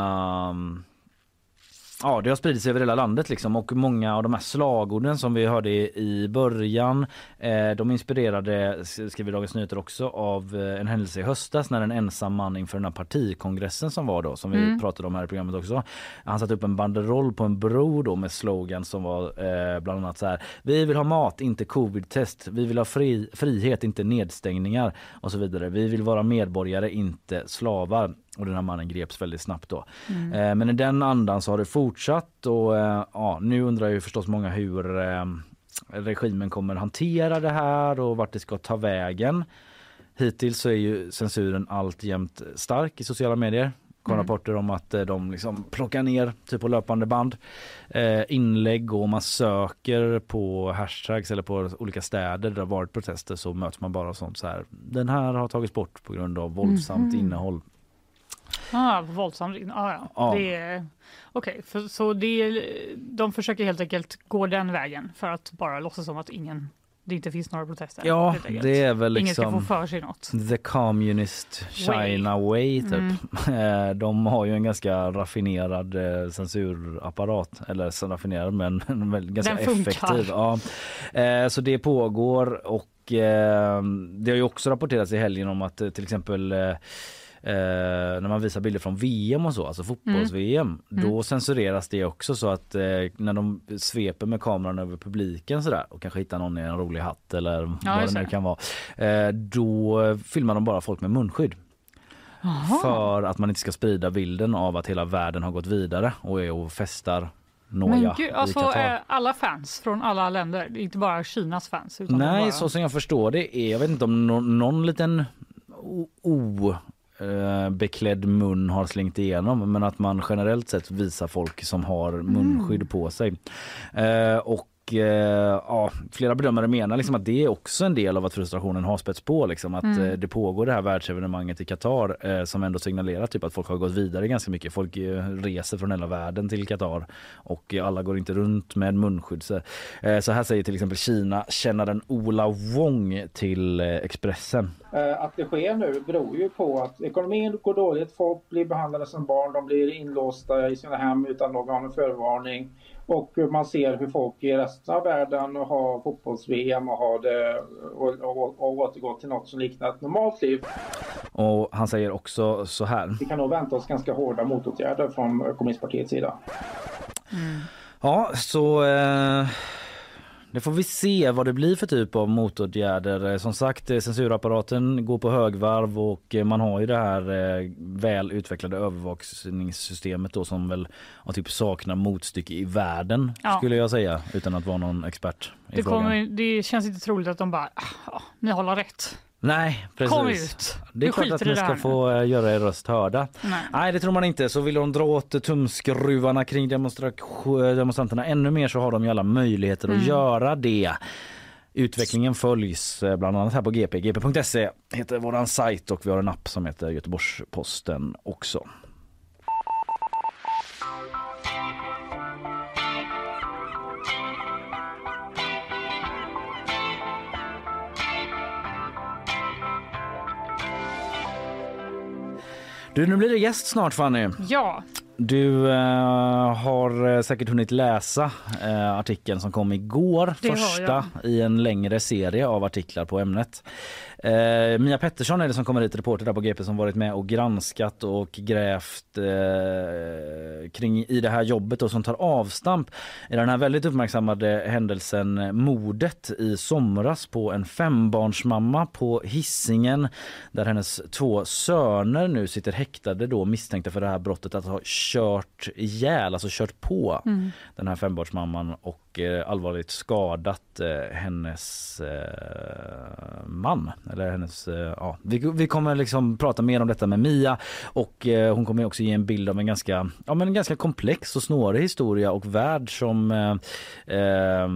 Ja, det har spridit sig över hela landet liksom och många av de här slagorden som vi hörde i, början eh, de inspirerade, skriver Dagens Nyheter också, av eh, en händelse i höstas när en ensam man inför den här partikongressen som var då, som vi Mm. pratade om här i programmet också. Han satte upp en banderoll på en bro då med slogan som var eh, bland annat så här. Vi vill ha mat, inte covid-test. Vi vill ha fri, frihet, inte nedstängningar och så vidare. Vi vill vara medborgare, inte slavar. Och den här mannen greps väldigt snabbt då. Mm. Eh, men i den andan så har det fortsatt och eh, ja, nu undrar ju förstås många hur eh, regimen kommer hantera det här och vart det ska ta vägen. Hittills så är ju censuren alltjämt stark i sociala medier. kom Mm. rapporter om att eh, de liksom plockar ner typ på löpande band eh, inlägg och om man söker på hashtags eller på olika städer där det har varit protester så möts man bara av sånt så här. Den här har tagits bort på grund av våldsamt Mhm. innehåll. Ah, våldsamt. Ah, ja. Är, okej, för, så det, de försöker helt enkelt gå den vägen för att bara låtsas som att ingen, det inte finns några protester. Ja, det är väl Ingen ska liksom få för sig något. The communist China way, typ. Eh, De har ju en ganska raffinerad eh, censurapparat. Eller så raffinerad men ganska effektiv. Ja. Eh, Så det pågår och det har ju också rapporterats i helgen om att till exempel när man visar bilder från VM och så, alltså fotbolls-VM, Mm. då censureras det också så att eh, när de sveper med kameran över publiken sådär och kanske hittar någon i en rolig hatt eller Ja, vad det nu kan vara. Eh, då filmar de bara folk med munskydd. Jaha. För att man inte ska sprida bilden av att hela världen har gått vidare och är och festar Men gud, alltså eh, alla fans från alla länder, inte bara Kinas fans. Utan Nej, bara... så som jag förstår det är, jag vet inte om någon, någon liten o, o eh, beklädd mun har slängt igenom men att man generellt sett visar folk som har munskydd på sig. Eh, och eh, ja, flera bedömare menar liksom att det är också en del av att frustrationen har spets på. Liksom, att Mm. eh, det pågår det här världsevenemanget i Qatar eh, som ändå signalerar typ att folk har gått vidare ganska mycket. Folk eh, reser från hela världen till Qatar och eh, alla går inte runt med munskydd. Så, så här säger till exempel Kina kännaren Ola Wong till Expressen. Eh, Att det sker nu beror ju på att ekonomin går dåligt, folk blir behandlade som barn, de blir inlåsta i sina hem utan någon förvarning. Och man ser hur folk i resten av världen har fotbolls-VM och har det och, och, och återgått till något som liknar ett normalt liv. Och han säger också så här. Vi kan nog vänta oss ganska hårda motåtgärder från kommunistpartiets sida. Ja, så eh, det får vi se vad det blir för typ av motåtgärder. Eh, Som sagt, eh, censurapparaten går på högvarv och eh, man har ju det här väl utvecklade övervakningssystemet då som väl typ saknar motstycke i världen Ja. skulle jag säga utan att vara någon expert i Det, kommer, det känns inte troligt att de bara, "Ah, ni håller rätt. Nej, precis. Kom ut. Det är Vi klart att ni ska få eh, göra er röst hörda. Nej. Nej, det tror man inte. Så vill de dra åt tumskruvarna kring demonstra- demonstranterna ännu mer så har de ju alla möjligheter att Mm. göra det. Utvecklingen följs eh, bland annat här på GP. GP.se heter våran sajt och vi har en app som heter Göteborgs-Posten också. Du, nu blir det gäst snart Fanny. Ja, Du eh, har eh, säkert hunnit läsa eh, artikeln som kom igår, Det första i en längre serie av artiklar på ämnet. Eh, Mia Pettersson är det som kommer hit, reporter där på GP som varit med och granskat och grävt eh, kring i det här jobbet och som tar avstamp i den här väldigt uppmärksammade händelsen mordet i somras på en fembarnsmamma på Hisingen där hennes två söner nu sitter häktade då misstänkta för det här brottet att ha kört ihjäl, alltså kört på Mm. den här fembarnsmamman och eh, allvarligt skadat eh, hennes eh, man. Eller hennes, ja. vi, vi kommer liksom prata mer om detta med Mia och hon kommer också ge en bild av en ganska, ja, men en ganska komplex och snårig historia och värld som eh, eh,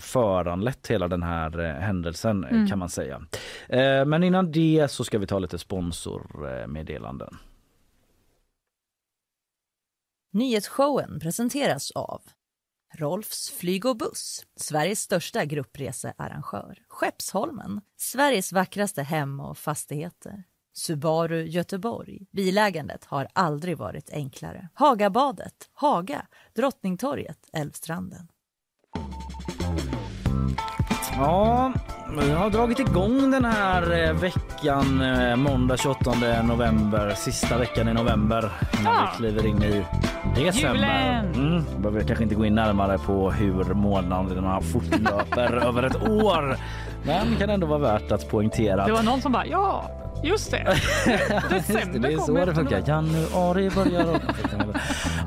föranlett hela den här händelsen Mm. kan man säga. Eh, men innan det så ska vi ta lite sponsormeddelanden. Nyhetsshowen presenteras av Rolfs flyg och buss, Sveriges största gruppresearrangör. Skeppsholmen, Sveriges vackraste hem och fastigheter. Subaru Göteborg. Bilägandet har aldrig varit enklare. Hagabadet, Haga, Drottningtorget, Älvstranden. Ja, vi har dragit igång den här eh, veckan eh, måndag 28 november, sista veckan i november när Ja. vi kliver in i december. Mm, jag behöver kanske inte gå in närmare på hur månaderna fortlöper över ett år. Men kan ändå vara värt att poängtera. det var någon som bara, ja, just det. Just det, December det är så det funkar. Januari börjar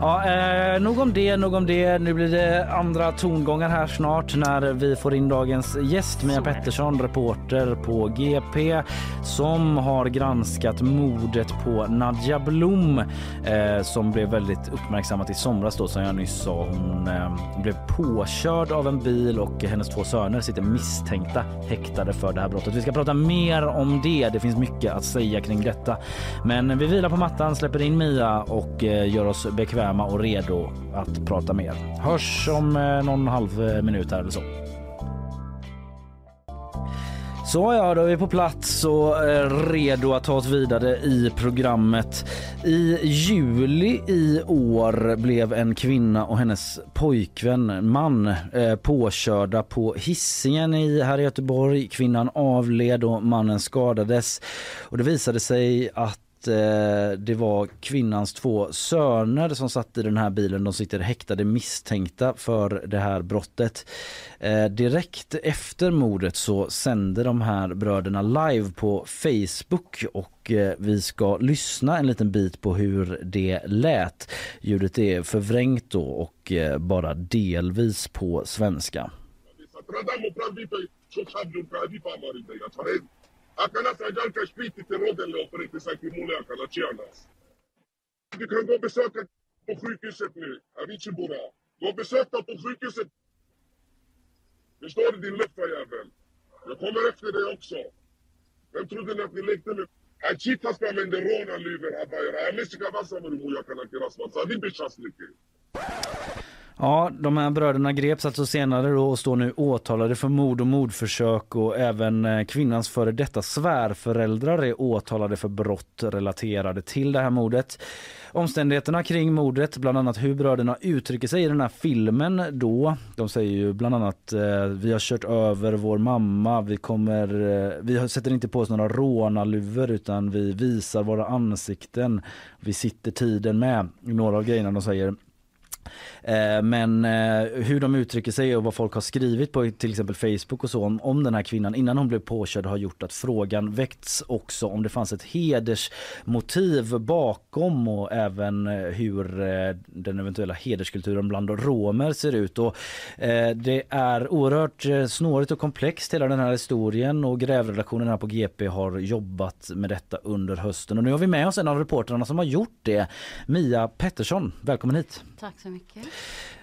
ja, eh, nog om det, nog om det. Nu blir det andra tongångar här snart när vi får in dagens gäst Mia. Pettersson, reporter på GP som har granskat mordet på Nadja Blom eh, som blev väldigt uppmärksammat i somras då som jag nyss sa. Hon eh, blev påkörd av en bil och hennes två söner sitter misstänkta häktade för det här brottet. Vi ska prata mer om det. Det finns mycket att säga kring detta. Men vi vilar på mattan, släpper in Mia och eh, gör oss bekväma och redo att prata mer. Hörs om eh, någon halv eh, minut här eller så. Så ja, då är vi på plats och eh, redo att ta oss vidare i programmet. I juli i år blev en kvinna och hennes pojkvän, man, eh, påkörda på hissingen i här i Göteborg. Kvinnan avled och mannen skadades. Och det visade sig att eh, det var kvinnans två söner som satt i den här bilen. De sitter häktade misstänkta för det här brottet. Eh, direkt efter mordet så sände de här bröderna live på Facebook och eh, vi ska lyssna en liten bit på hur det lät. Ljudet är förvrängt då och eh, bara delvis på svenska. Tratamos pra vir pra. Akana sajal ka sprit till råden och sagt imule akana tjärnas. Du kan gå och besöka på sjukhuset nu, Avicii Gå och besök dem på sjukhuset. Förstår du din luftfarjävel? Jag kommer efter dig också. Vem trodde ni att ni lekte med? Achita ska använda råna luver här bara. Jag misstänker vad som är muja kana kirasman. Så vi blir. Ja, de här bröderna greps alltså senare då och står nu åtalade för mord och mordförsök och även eh, kvinnans före detta svärföräldrar är åtalade för brott relaterade till det här mordet. Omständigheterna kring mordet, bland annat hur bröderna uttrycker sig i den här filmen då. De säger ju bland annat eh, vi har kört över vår mamma, vi kommer, eh, vi sätter inte på oss några rånarluvor utan vi visar våra ansikten. Vi sitter tiden med. Några av grejerna de säger. Eh, men eh, hur de uttrycker sig och vad folk har skrivit på till exempel Facebook och så om, om den här kvinnan innan hon blev påkörd har gjort att frågan väckts också om det fanns ett hedersmotiv bakom och även eh, hur den eventuella hederskulturen bland romer ser ut. Och det är oerhört snårigt och komplext hela den här historien och grävredaktionen här på GP har jobbat med detta under hösten. Och nu har vi med oss en av reportrarna som har gjort det. Mia Pettersson, välkommen hit. Tack så mycket.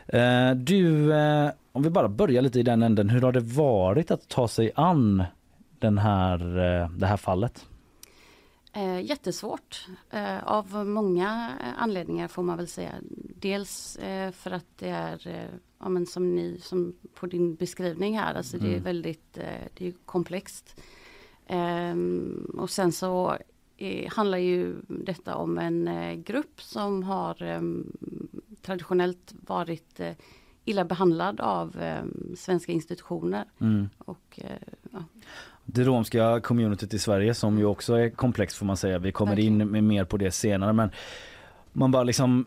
Eh, du, eh, om vi bara börjar lite i den änden. Hur har det varit att ta sig an den här, eh, det här fallet? jättesvårt av många anledningar får man väl säga. Dels för att det är, ja, men som ni som på din beskrivning här, alltså mm. det är mm. väldigt det är komplext. Ehm, och sen så handlar ju detta om en grupp som har ehm, traditionellt varit eh, illa behandlad av eh, svenska institutioner. Mm. Och, eh, ja. Det romska communityt i Sverige som ju också är komplext får man säga. Vi kommer Verkligen. in mer på det senare men man bara liksom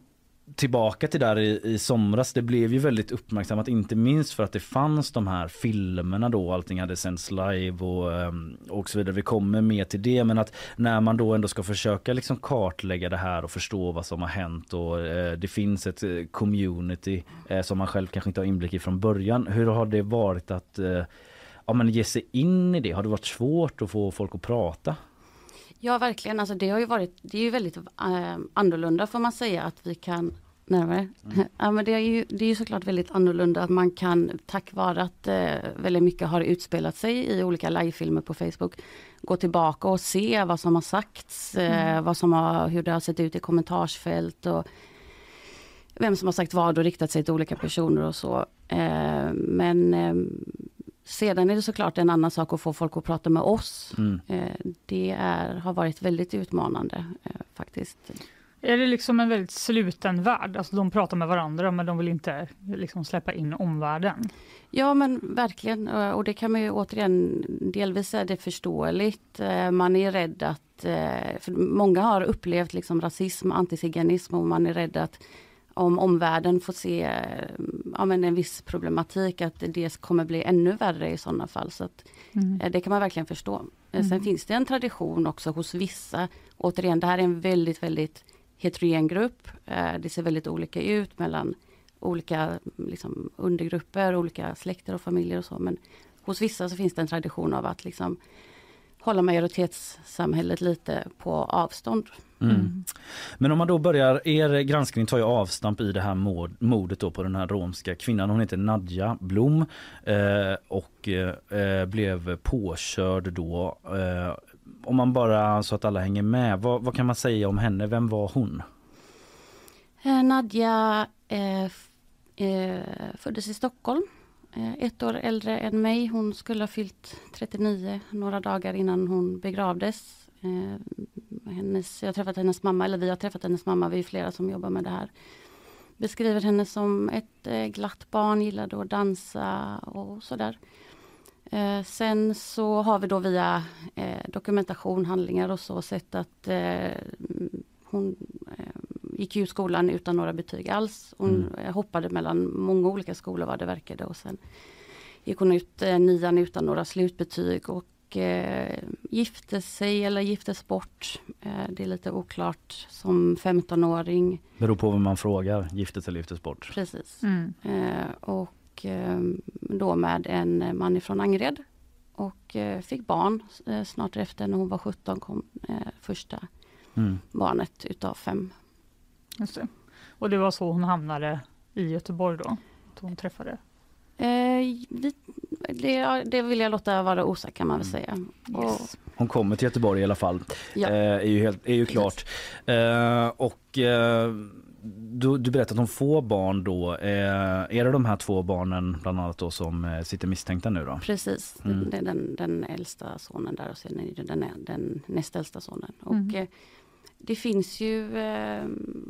tillbaka till där i, i somras. Det blev ju väldigt uppmärksammat inte minst för att det fanns de här filmerna då. Allting hade sänds live och, ehm, och så vidare. Vi kommer mer till det men att när man då ändå ska försöka liksom kartlägga det här och förstå vad som har hänt och eh, det finns ett eh, community eh, som man själv kanske inte har inblick i från början. Hur har det varit att eh, ja, men ge sig in i det? Har det varit svårt att få folk att prata? Ja verkligen, alltså det har ju varit, det är ju väldigt äh, annorlunda får man säga att vi kan närmare. Mm. Ja, men det är ju det är såklart väldigt annorlunda att man kan tack vare att äh, väldigt mycket har utspelat sig i olika livefilmer på Facebook gå tillbaka och se vad som har sagts, äh, mm. vad som har, hur det har sett ut i kommentarsfält och vem som har sagt vad och riktat sig till olika personer och så. men sedan är det såklart en annan sak att få folk att prata med oss. Mm. det är, har varit väldigt utmanande faktiskt. Är det liksom en väldigt sluten värld? Alltså de pratar med varandra men de vill inte liksom släppa in omvärlden? Ja men verkligen och det kan man ju återigen, delvis är det förståeligt. Eh, man är rädd att, eh, för många har upplevt liksom rasism, antiziganism och man är rädd att om omvärlden får se eh, ja, men en viss problematik att det kommer bli ännu värre i sådana fall. Så att, mm. Det kan man verkligen förstå. Mm. Sen finns det en tradition också hos vissa. Återigen, det här är en väldigt, väldigt heterogen grupp. Eh, det ser väldigt olika ut mellan olika liksom, undergrupper, olika släkter och familjer och så. Men hos vissa så finns det en tradition av att liksom hålla majoritetssamhället lite på avstånd. Mm. Mm. Men om man då börjar, er granskning tar ju avstamp i det här mordet då på den här romska kvinnan. Hon heter Nadja Blom eh, och eh, blev påkörd då. Eh, om man bara så att alla hänger med, vad, vad kan man säga om henne? Vem var hon? Eh, Nadja eh, eh, föddes i Stockholm. Ett år äldre än mig. Hon skulle ha fyllt 39 några dagar innan hon begravdes. Eh, hennes, jag har träffat hennes mamma, eller vi har träffat hennes mamma, vi är flera som jobbar med det här. Beskriver henne som ett eh, glatt barn, gillade att dansa och sådär. Eh, sen så har vi då via eh, dokumentation, handlingar och så sett att eh, hon eh, gick ju skolan utan några betyg alls. Hon mm. Hoppade mellan många olika skolor vad det verkade och sen gick hon ut nian utan några slutbetyg och eh, gifte sig eller giftes bort. Eh, det är lite oklart som 15-åring. Beror på vem man frågar, giftes eller giftes bort. Precis. Mm. och och eh, då med en man ifrån Angered. Och eh, fick barn eh, snart efter när hon var 17 kom första mm. barnet utav fem. Just det. Och det var så hon hamnade i Göteborg då? Att hon träffade? Eh, det, det, vill jag låta vara osagt kan man väl mm. säga. Yes. Hon kommer till Göteborg i alla fall. Ja. Eh, är ju, helt, är ju klart. Eh, och du, du berättade om få barn då. Eh, är det de här två barnen bland annat då som eh, sitter misstänkta nu då? Precis, Mm. det är den, den äldsta sonen där och sen är det den, den näst äldsta sonen. Mm. Och, eh, det finns ju, eh,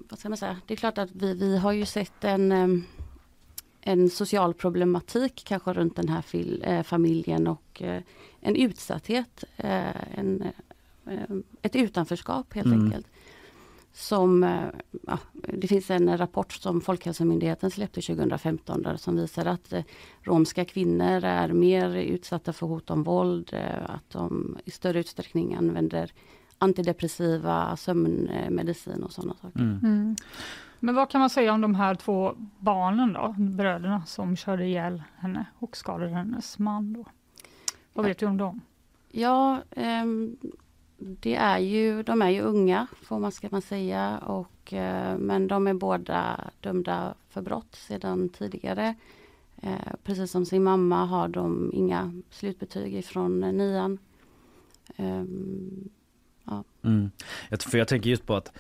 vad ska man säga, det är klart att vi, vi har ju sett en, eh, en social problematik kanske runt den här fil, eh, familjen och eh, en utsatthet, eh, en, eh, ett utanförskap helt Mm. enkelt. Som, eh, ja, det finns en rapport som Folkhälsomyndigheten släppte 2015 där som visar att eh, romska kvinnor är mer utsatta för hot om våld, eh, att de i större utsträckning använder antidepressiva, sömnmedicin och sådana saker. Mm. Men vad kan man säga om de här två barnen då, bröderna som körde ihjäl henne och skadade hennes man då? Vad vet du om dem? Ja, ehm, det är ju, de är ju unga får man, ska man säga. Och, eh, men de är båda dömda för brott sedan tidigare. Eh, precis som sin mamma har de inga slutbetyg ifrån eh, nian. Ehm, ja. Mm. Jag, för jag tänker just på att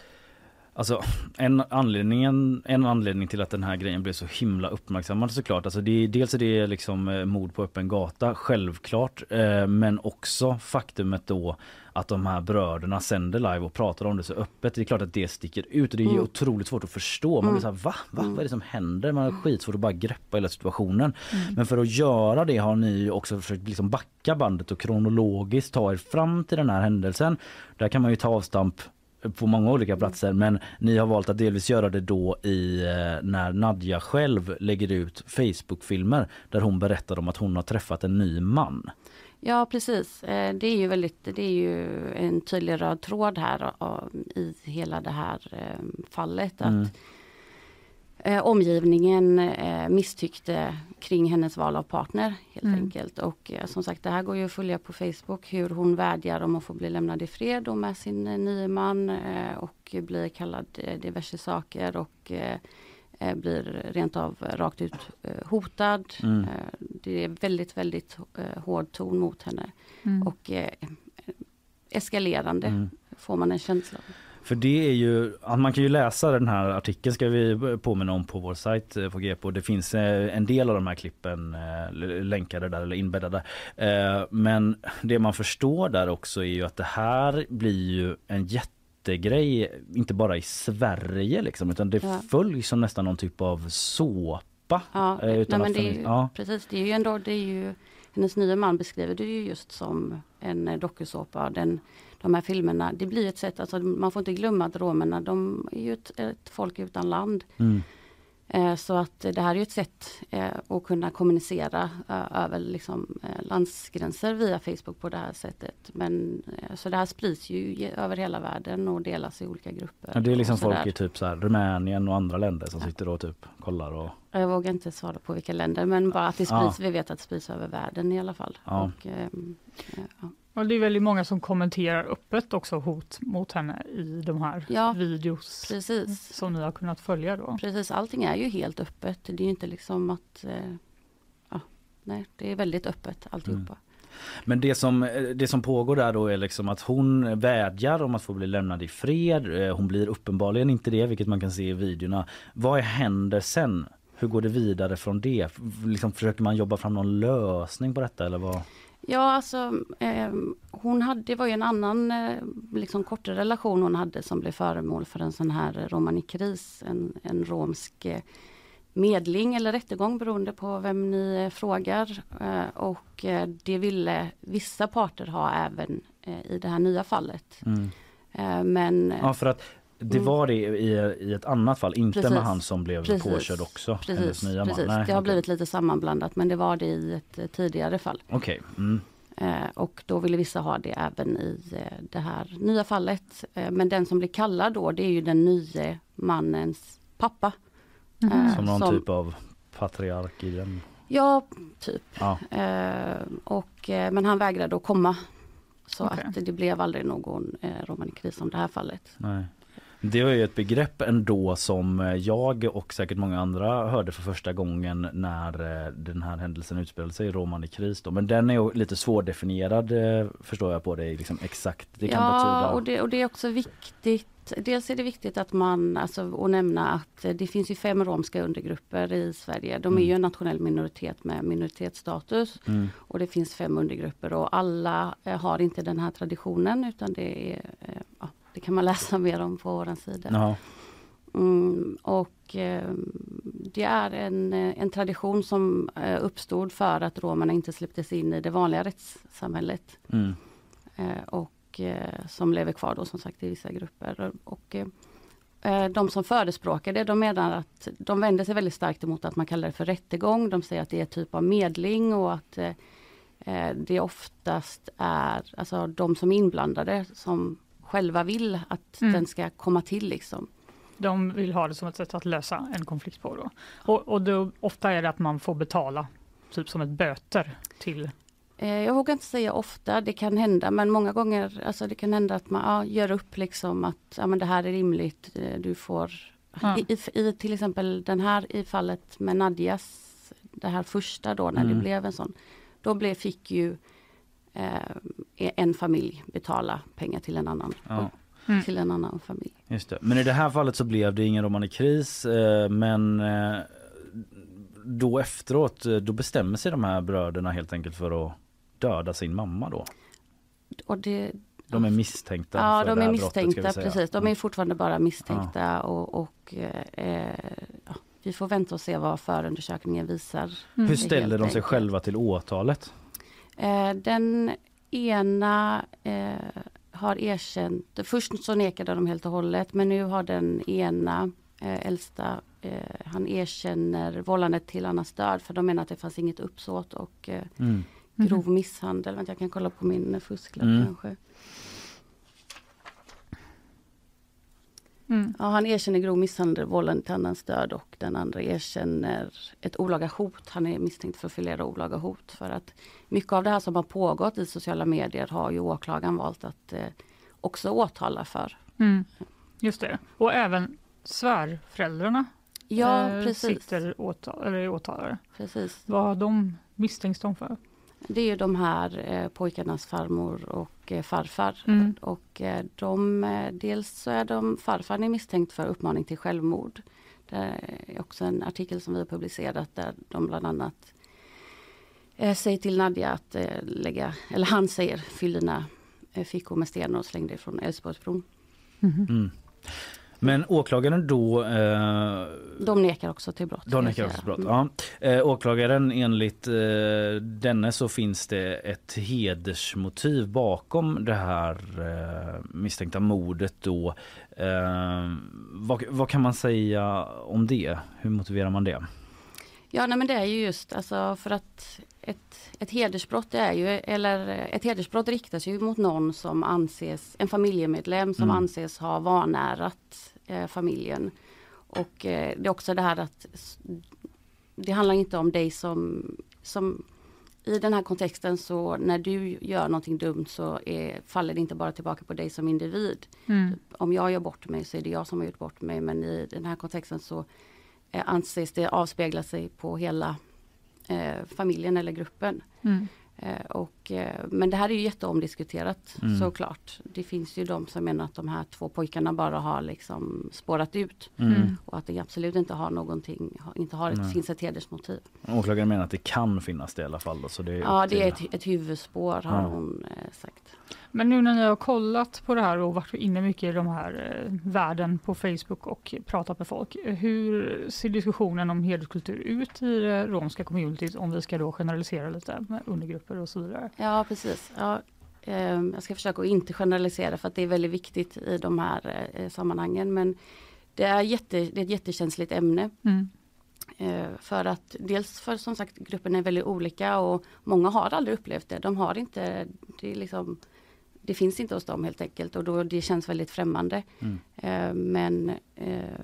Alltså en, anledningen, en anledning till att den här grejen blev så himla uppmärksammad såklart. Alltså det, dels är det liksom eh, mord på öppen gata, självklart. Eh, men också faktumet då att de här bröderna sänder live och pratar om det så öppet. Det är klart att det sticker ut och det är Mm. otroligt svårt att förstå. Man blir så Mm. här, va? va? Mm. Vad är det som händer? Man har skitsvårt att bara greppa hela situationen. Mm. Men för att göra det har ni också försökt liksom backa bandet och kronologiskt ta er fram till den här händelsen. Där kan man ju ta avstamp på många olika platser men ni har valt att delvis göra det då i eh, när Nadja själv lägger ut Facebook-filmer där hon berättar om att hon har träffat en ny man. Ja precis, Eh, det är ju väldigt, det är ju en tydlig röd tråd här eh, i hela det här fallet. Att Mm. Eh, omgivningen eh, misstyckte kring hennes val av partner helt Mm. enkelt. Och eh, som sagt det här går ju att följa på Facebook hur hon vädjar om att få bli lämnad i fred och med sin eh, nye man eh, och blir kallad eh, diverse saker och eh, blir rent av rakt ut eh, hotad. Mm. Eh, det är väldigt, väldigt eh, hård ton mot henne. Mm. Och eh, eskalerande Mm. får man en känsla av. För det är ju, man kan ju läsa den här artikeln ska vi påminna om på vår sajt eh, på GP och det finns eh, en del av de här klippen eh, länkade där eller inbäddade. Men det man förstår där också är ju att det här blir ju en jättegrej, inte bara i Sverige liksom utan det Ja. följs som nästan någon typ av såpa. Ja, nej, det är ja. precis, det är ju ändå, det är ju, hennes nya man beskriver det ju just som en dokusåpa. Den, de här filmerna, det blir ett sätt, alltså man får inte glömma att romerna, de är ju ett, ett folk utan land. Mm. Eh, Så att det här är ett sätt eh, att kunna kommunicera eh, över liksom, landsgränser via Facebook på det här sättet. Men, så det här sprids ju över hela världen och delas i olika grupper. Ja, det är liksom folk i typ så här Rumänien och andra länder som sitter och typ kollar och Jag vågar inte svara på vilka länder men bara att det sprids, Ja. vi vet att det sprids över världen i alla fall. Ja. Och, ehm, eh, ja. Och det är väldigt många som kommenterar öppet också hot mot henne i de här Ja, videos precis. som ni har kunnat följa då. Precis, allting är ju helt öppet. Det är ju inte liksom att... Eh, ja, nej, det är väldigt öppet alltihopa. Men det som, det som pågår där då är liksom att hon vädjar om att få bli lämnad i fred. Eh, Hon blir uppenbarligen inte det, vilket man kan se i videorna. Vad händer sen? Hur går det vidare från det? Liksom, försöker man jobba fram någon lösning på detta eller vad? Ja, alltså eh, hon hade, det var ju en annan eh, liksom kortare relation hon hade som blev föremål för en sån här romanikris, en, en romsk eh, medling eller rättegång beroende på vem ni eh, frågar. Eh, och det ville vissa parter ha även i det här nya fallet. Mm. Men Ja, för att det Mm. var det i, i ett annat fall, inte Precis. med han som blev Precis. påkörd också. Precis, nya precis. man. Nej, det har okej. blivit lite sammanblandat men det var det i ett tidigare fall. Okej. Mm. Eh, och då ville vissa ha det även i eh, det här nya fallet. Eh, men den som blir kallad då det är ju den nye mannens pappa. Eh, Som någon typ av patriark i den. Ja, typ. Ja. Eh, och, eh, men han vägrade att komma. Så Okej. att det blev aldrig någon eh, romanikris om det här fallet. Nej. Det var ju ett begrepp ändå som eh, jag och säkert många andra hörde för första gången när eh, den här händelsen utspelade sig i romanikris. Då. Men den är ju lite svårdefinierad eh, förstår jag på det liksom exakt. Det kan ja, betyda... och det, och det är också viktigt dels är det viktigt att man, alltså att nämna att det finns ju fem romska undergrupper i Sverige. De är Mm. ju en nationell minoritet med minoritetsstatus. Mm. Och det finns fem undergrupper och alla har inte den här traditionen utan det är, ja, det kan man läsa mer om på vår sida. Ja. Mm, och eh, det är en, eh, en tradition som eh, uppstod för att romerna inte släpptes in i det vanliga rättssamhället. Mm. Eh, och eh, som lever kvar då som sagt i vissa grupper. Och, eh, de som förespråkar det, de menar att de vänder sig väldigt starkt emot att man kallar det för rättegång. De säger att det är typ av medling och att det oftast är alltså, de som är inblandade som själva vill att Mm. den ska komma till. Liksom. De vill ha det som ett sätt att lösa en konflikt på. Då. Och, och då, ofta är det att man får betala, typ som ett böter till Eh, Jag vågar inte säga ofta, det kan hända, men många gånger alltså det kan hända att man ja, gör upp liksom att ja, men det här är rimligt, eh, du får... Ja. I, i, I till exempel den här i fallet med Nadjas, det här första då när det Mm. blev en sån, då blev, fick ju eh, en familj betala pengar till en annan, Ja. till en annan familj. Just det. Men i det här fallet så blev det ingen roman i kris eh, men eh, då efteråt eh, då bestämmer sig de här bröderna helt enkelt för att döda sin mamma då. Och det, De är misstänkta Ja, för de det är brottet, misstänkta, säga. precis. De är Mm. fortfarande bara misstänkta och, och eh, ja, vi får vänta och se vad förundersökningen visar. Hur ställer de sig enkelt. själva till åtalet? Eh, den ena eh, har erkänt, först så nekade de helt och hållet men nu har den ena eh, äldsta, eh, han erkänner vållandet till annans död för de menar att det fanns inget uppsåt och eh, Mm. grov misshandel. Vänta, jag kan kolla på min fusklapp Mm. kanske. Mm. Ja, han erkänner grov misshandel, vållande till annans död och den andra erkänner ett olaga hot. Han är misstänkt för förleda olaga hot. För att mycket av det här som har pågått i sociala medier har ju åklagaren valt att eh, också åtala för. Mm. Just det. Och även svärföräldrarna Ja, eh, precis. sitter åtal, eller åtalare. Precis. Vad de misstänks de för? Det är ju de här eh, pojkarnas farmor och eh, farfar. Mm. Och eh, de, eh, dels så är de, farfar är misstänkt för uppmaning till självmord. Det är också en artikel som vi har publicerat där de bland annat eh, säger till Nadja att eh, lägga, eller han säger fyll dina eh, fickor med stenar och släng dig från Älvsborgsbron. Mm. Men åklagaren då eh, De nekar också till brott. De nekar också brott. Mm. Ja. Eh, åklagaren enligt eh, denne så finns det ett hedersmotiv bakom det här eh, misstänkta mordet då. Eh, vad, vad kan man säga om det? Hur motiverar man det? Ja, nej, men det är ju just alltså för att ett, ett hedersbrott är ju, eller ett hedersbrott riktas ju mot någon som anses, en familjemedlem som Mm. anses ha vanärat eh, familjen. Och eh, det är också det här att det handlar inte om dig som, som i den här kontexten så när du gör någonting dumt så är, faller det inte bara tillbaka på dig som individ. Mm. Om jag gör bort mig så är det jag som har gjort bort mig men i den här kontexten så eh, anses det avspegla sig på hela eh, familjen eller gruppen. Mm. Eh, och, eh, men det här är ju jätteomdiskuterat Mm. såklart. Det finns ju de som menar att de här två pojkarna bara har liksom spårat ut. Mm. Och att det absolut inte har någonting, inte har ett, Nej. finns ett hedersmotiv. Åklagaren menar att det kan finnas det i alla fall. Då, så det är Ja det är ett, ett huvudspår har Ja. hon eh, sagt. Men nu när ni har kollat på det här och varit inne mycket i de här eh, världen på Facebook och pratat med folk. eh, Hur ser diskussionen om hederskultur ut i det romska communityt om vi ska då generalisera lite med undergrupper och så vidare? Ja precis. Ja, ehm, jag ska försöka att inte generalisera för att det är väldigt viktigt i de här eh, sammanhangen. Men det är, jätte, det är ett jättekänsligt ämne. Mm. Eh, För att dels för som sagt gruppen är väldigt olika och många har aldrig upplevt det. De har inte, det är liksom det finns inte hos dem helt enkelt och då det känns väldigt främmande. Mm. Eh, Men eh,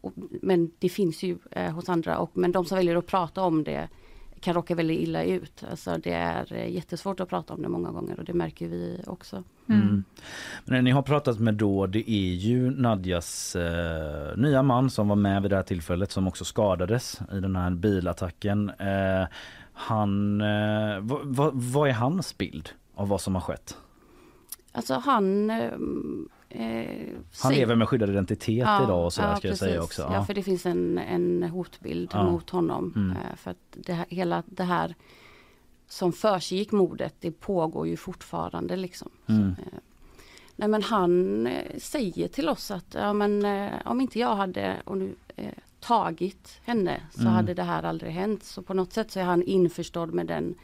och, Men det finns ju eh, hos andra och men de som väljer att prata om det kan råka väldigt illa ut. Alltså det är eh, jättesvårt att prata om det många gånger och det märker vi också. Mm. Men när ni har pratat med då, det är ju Nadjas eh, nya man som var med vid det här tillfället som också skadades i den här bilattacken. Eh, han, eh, vad, vad, vad är hans bild av vad som har skett? Alltså han... Eh, han lever med skyddad identitet ja, idag och sådär ja, ska jag säga också. Ja. ja. för det finns en, en hotbild mot honom. Mm. Eh, För att det här, hela det här som försiggick mordet, det pågår ju fortfarande liksom. Mm. Eh, Nej men han eh, säger till oss att ja, men, om inte jag hade och nu, eh, tagit henne så Mm. hade det här aldrig hänt. Så på något sätt så är han införstådd med den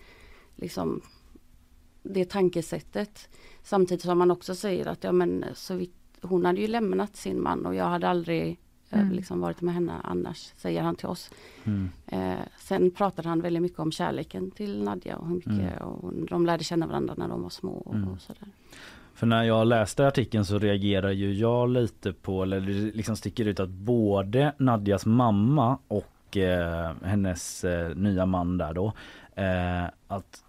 liksom det tankesättet. Samtidigt som han också säger att ja, men, så vitt, hon hade ju lämnat sin man och jag hade aldrig eh, Mm. liksom varit med henne annars, säger han till oss. Mm. Eh, sen pratade han väldigt mycket om kärleken till Nadja och hur mycket Mm. och de lärde känna varandra när de var små och, Mm. och sådär. För när jag läste artikeln så reagerar ju jag lite på, eller det liksom sticker ut att både Nadjas mamma och eh, hennes eh, nya man där då, eh, att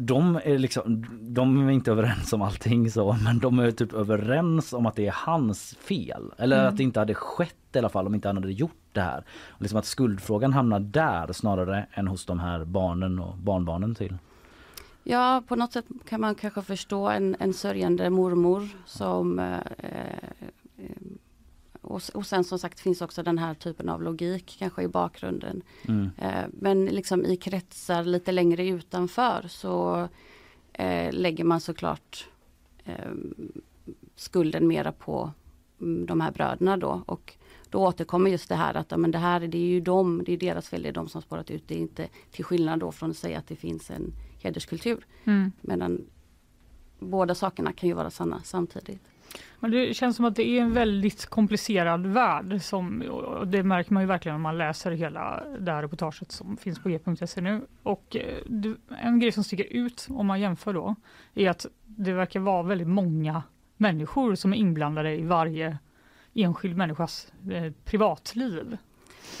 de är liksom, de är inte överens om allting så, men de är typ överens om att det är hans fel. Eller Mm. att det inte hade skett i alla fall om inte han hade gjort det här. Och liksom att skuldfrågan hamnar där snarare än hos de här barnen och barnbarnen till. Ja, på något sätt kan man kanske förstå en, en sörjande mormor som eh, eh, och, och sen som sagt finns också den här typen av logik kanske i bakgrunden. Mm. Eh, men liksom i kretsar lite längre utanför så eh, lägger man såklart eh, skulden mera på mm, de här bröderna då. Och då återkommer just det här att men det här det är ju de, det är deras fel, det är de som spårat ut. Det är inte till skillnad då från att säga att det finns en hederskultur. Mm. Medan båda sakerna kan ju vara sanna samtidigt. Men det känns som att det är en väldigt komplicerad värld. Som, och det märker man ju verkligen om man läser hela det här reportaget som finns på g.se nu. Och eh, en grej som sticker ut om man jämför då är att det verkar vara väldigt många människor som är inblandade i varje enskild människas eh, privatliv.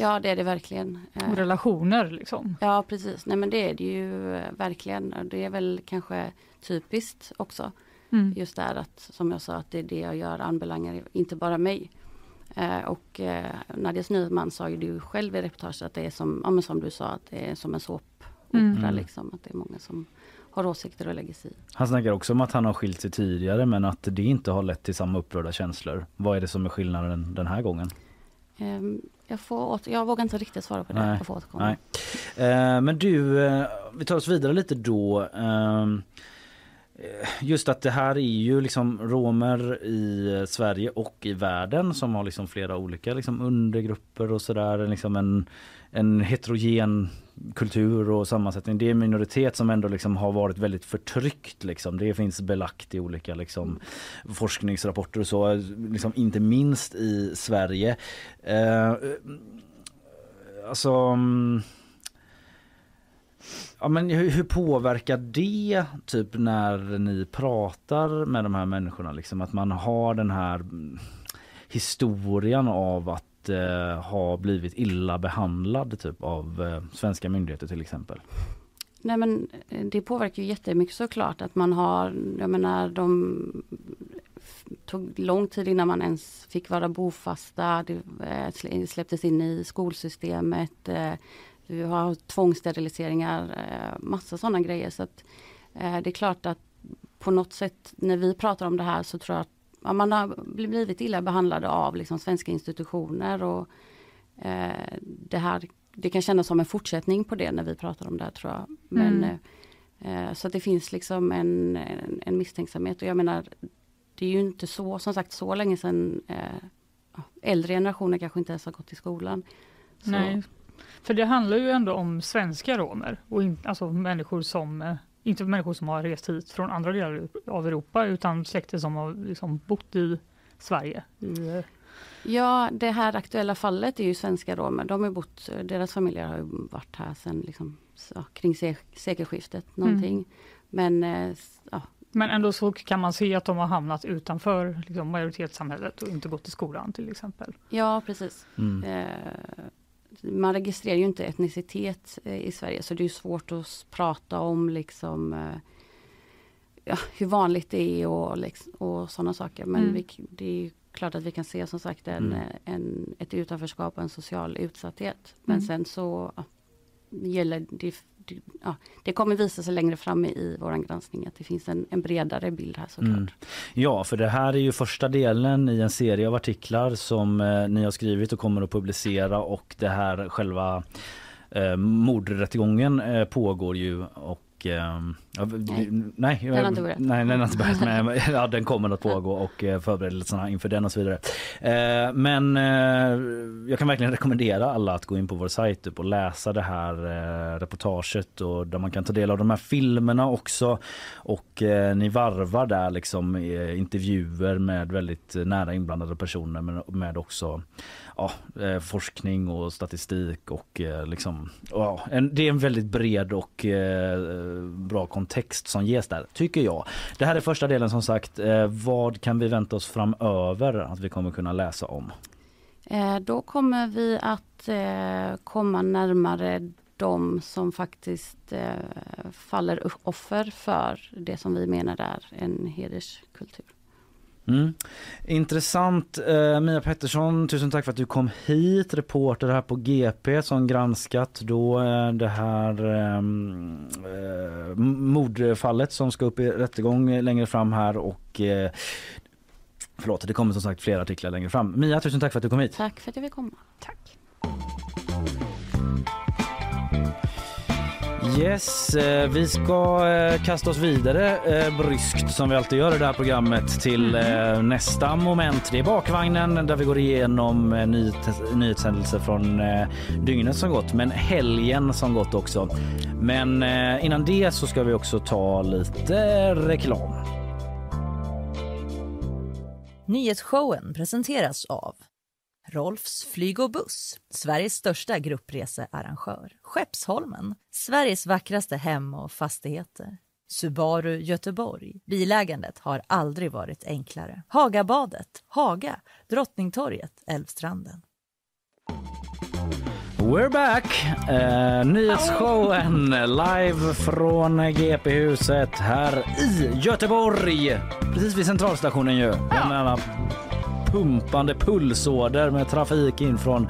Ja, det är det verkligen. Eh, Och relationer liksom. Ja, precis. Nej, men det är det ju verkligen. Det är väl kanske typiskt också. Mm. Just där att, som jag sa, att det är det jag gör anbelangar inte bara mig. Eh, och eh, Nadias Nyman sa ju du själv i reportaget att det är som, ja, men som du sa, att det är som en såpopera. Mm. Liksom, att det är många som har åsikter och lägger sig i. Han snackar också om att han har skilt sig tidigare men att det inte har lett till samma upprörda känslor. Vad är det som är skillnaden den här gången? Ehm, jag, får åter, jag vågar inte riktigt svara på det. Jag får återkomma. nej. Eh, men du, eh, vi tar oss vidare lite då. Eh, Eh, just att det här är ju liksom romer i Sverige och i världen som har liksom flera olika liksom undergrupper och sådär. Liksom en, en heterogen kultur och sammansättning. Det är en minoritet som ändå liksom har varit väldigt förtryckt. Liksom. Det finns belagt i olika liksom, forskningsrapporter och så. Liksom, inte minst i Sverige. Eh, alltså... Mm, Ja, men hur, hur påverkar det typ när ni pratar med de här människorna? Liksom, att man har den här mm, historien av att eh, ha blivit illa behandlad typ, av eh, svenska myndigheter till exempel. Nej men eh, det påverkar ju jättemycket såklart att man har, jag menar de tog lång tid innan man ens fick vara bofasta, det eh, släpptes in i skolsystemet, eh, vi har tvångssteriliseringar, eh, massa sådana grejer. Så att, eh, det är klart att på något sätt när vi pratar om det här så tror jag att ja, man har blivit illa behandlade av liksom, svenska institutioner och eh, det här det kan kännas som en fortsättning på det när vi pratar om det här tror jag. Men, Mm. eh, så att det finns liksom en, en, en misstänksamhet och jag menar det är ju inte så, som sagt så länge sedan eh, äldre generationer kanske inte ens har gått i skolan. Så, Nej. För det handlar ju ändå om svenska romer och in, alltså människor som eh, inte människor som har rest hit från andra delar av Europa utan släkter som har liksom bott i Sverige. I, eh, Ja, det här aktuella fallet är ju svenska romer. De har bott, deras familjer har ju varit här sedan liksom, så, kring se, sekelskiftet någonting. Men eh, s- ja, Men ändå så kan man se att de har hamnat utanför liksom, majoritetssamhället och inte gått i skolan till exempel. Ja, precis. Mm. Eh, man registrerar ju inte etnicitet eh, i Sverige så det är svårt att prata om liksom eh, ja, hur vanligt det är och, liksom, och sådana saker. Men Mm. vi, det är ju klart att vi kan se som sagt en, Mm. eh, en, ett utanförskap och en social utsatthet. Men Mm. sen så ja, gäller det, det, ja, det kommer visa sig längre fram i vår granskning att det finns en, en bredare bild här såklart. Mm. Ja, för det här är ju första delen i en serie av artiklar som eh, ni har skrivit och kommer att publicera och det här själva eh, mordrättegången eh, pågår ju och Ehm, ja, nej, nej, den har inte börjat. Nej, men ja, den kommer att pågå och eh, förberedelserna inför den och så vidare. Eh, men eh, jag kan verkligen rekommendera alla att gå in på vår sajt och läsa det här reportaget och där man kan ta del av de här filmerna också. Och ni varvar där liksom intervjuer med väldigt nära inblandade personer men med också ja, eh, forskning och statistik och eh, liksom, ja, en, det är en väldigt bred och eh, bra kontext som ges där, tycker jag. Det här är första delen som sagt. Eh, vad kan vi vänta oss framöver att vi kommer kunna läsa om? Eh, då kommer vi att eh, komma närmare de som faktiskt eh, faller offer för det som vi menar är en hederskultur. Mm. Intressant. Eh, Mia Pettersson, tusen tack för att du kom hit. Reporter här på GP som granskat då eh, det här ehm, eh, mordfallet som ska upp i rättegång längre fram här och eh, Förlåt, det kommer som sagt flera artiklar längre fram. Mia, tusen tack för att du kom hit. Tack för att jag fick komma. Tack. Yes, eh, vi ska eh, kasta oss vidare eh, bryskt som vi alltid gör i det här programmet till mm. nästa moment. Det är bakvagnen där vi går igenom nyhetshändelser från dygnet som gått men helgen som gått också. Men innan det så ska vi också ta lite reklam. Nyhetsshowen presenteras av Rolfs flyg och buss, Sveriges största gruppresearrangör. Skeppsholmen, Sveriges vackraste hem och fastigheter. Subaru Göteborg. Bilägandet har aldrig varit enklare. Hagabadet, Haga, Drottningtorget, Älvstranden. We're back! Eh, nyhetsshowen live från GP-huset här i Göteborg. Precis vid centralstationen ju. Ja pumpande pulsåder med trafik in från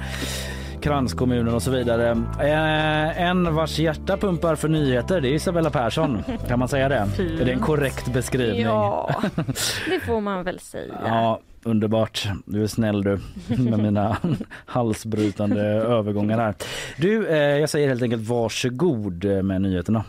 kranskommunen och så vidare. Eh, en vars hjärta pumpar för nyheter, det är Isabella Persson. Kan man säga det? Fint. Är det en korrekt beskrivning? Ja, det får man väl säga. Ja, underbart. Du är snäll du med mina halsbrytande övergångar här. Du, eh, jag säger helt enkelt varsågod med nyheterna.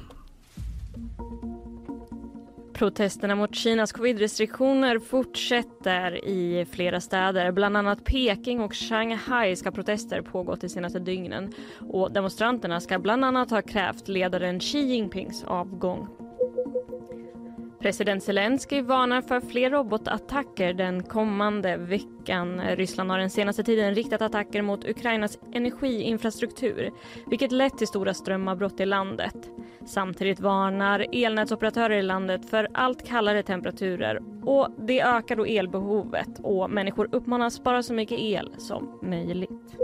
Protesterna mot Kinas covid restriktioner fortsätter i flera städer. Bland annat Peking och Shanghai ska protester pågå de senaste dygnen. Och demonstranterna ska bland annat ha krävt ledaren Xi Jinpings avgång. President Zelensky varnar för fler robotattacker den kommande veckan. Ryssland har den senaste tiden riktat attacker mot Ukrainas energiinfrastruktur vilket lett till stora strömavbrott i landet. Samtidigt varnar elnätsoperatörer i landet för allt kallare temperaturer och det ökar då elbehovet och människor uppmanas spara så mycket el som möjligt.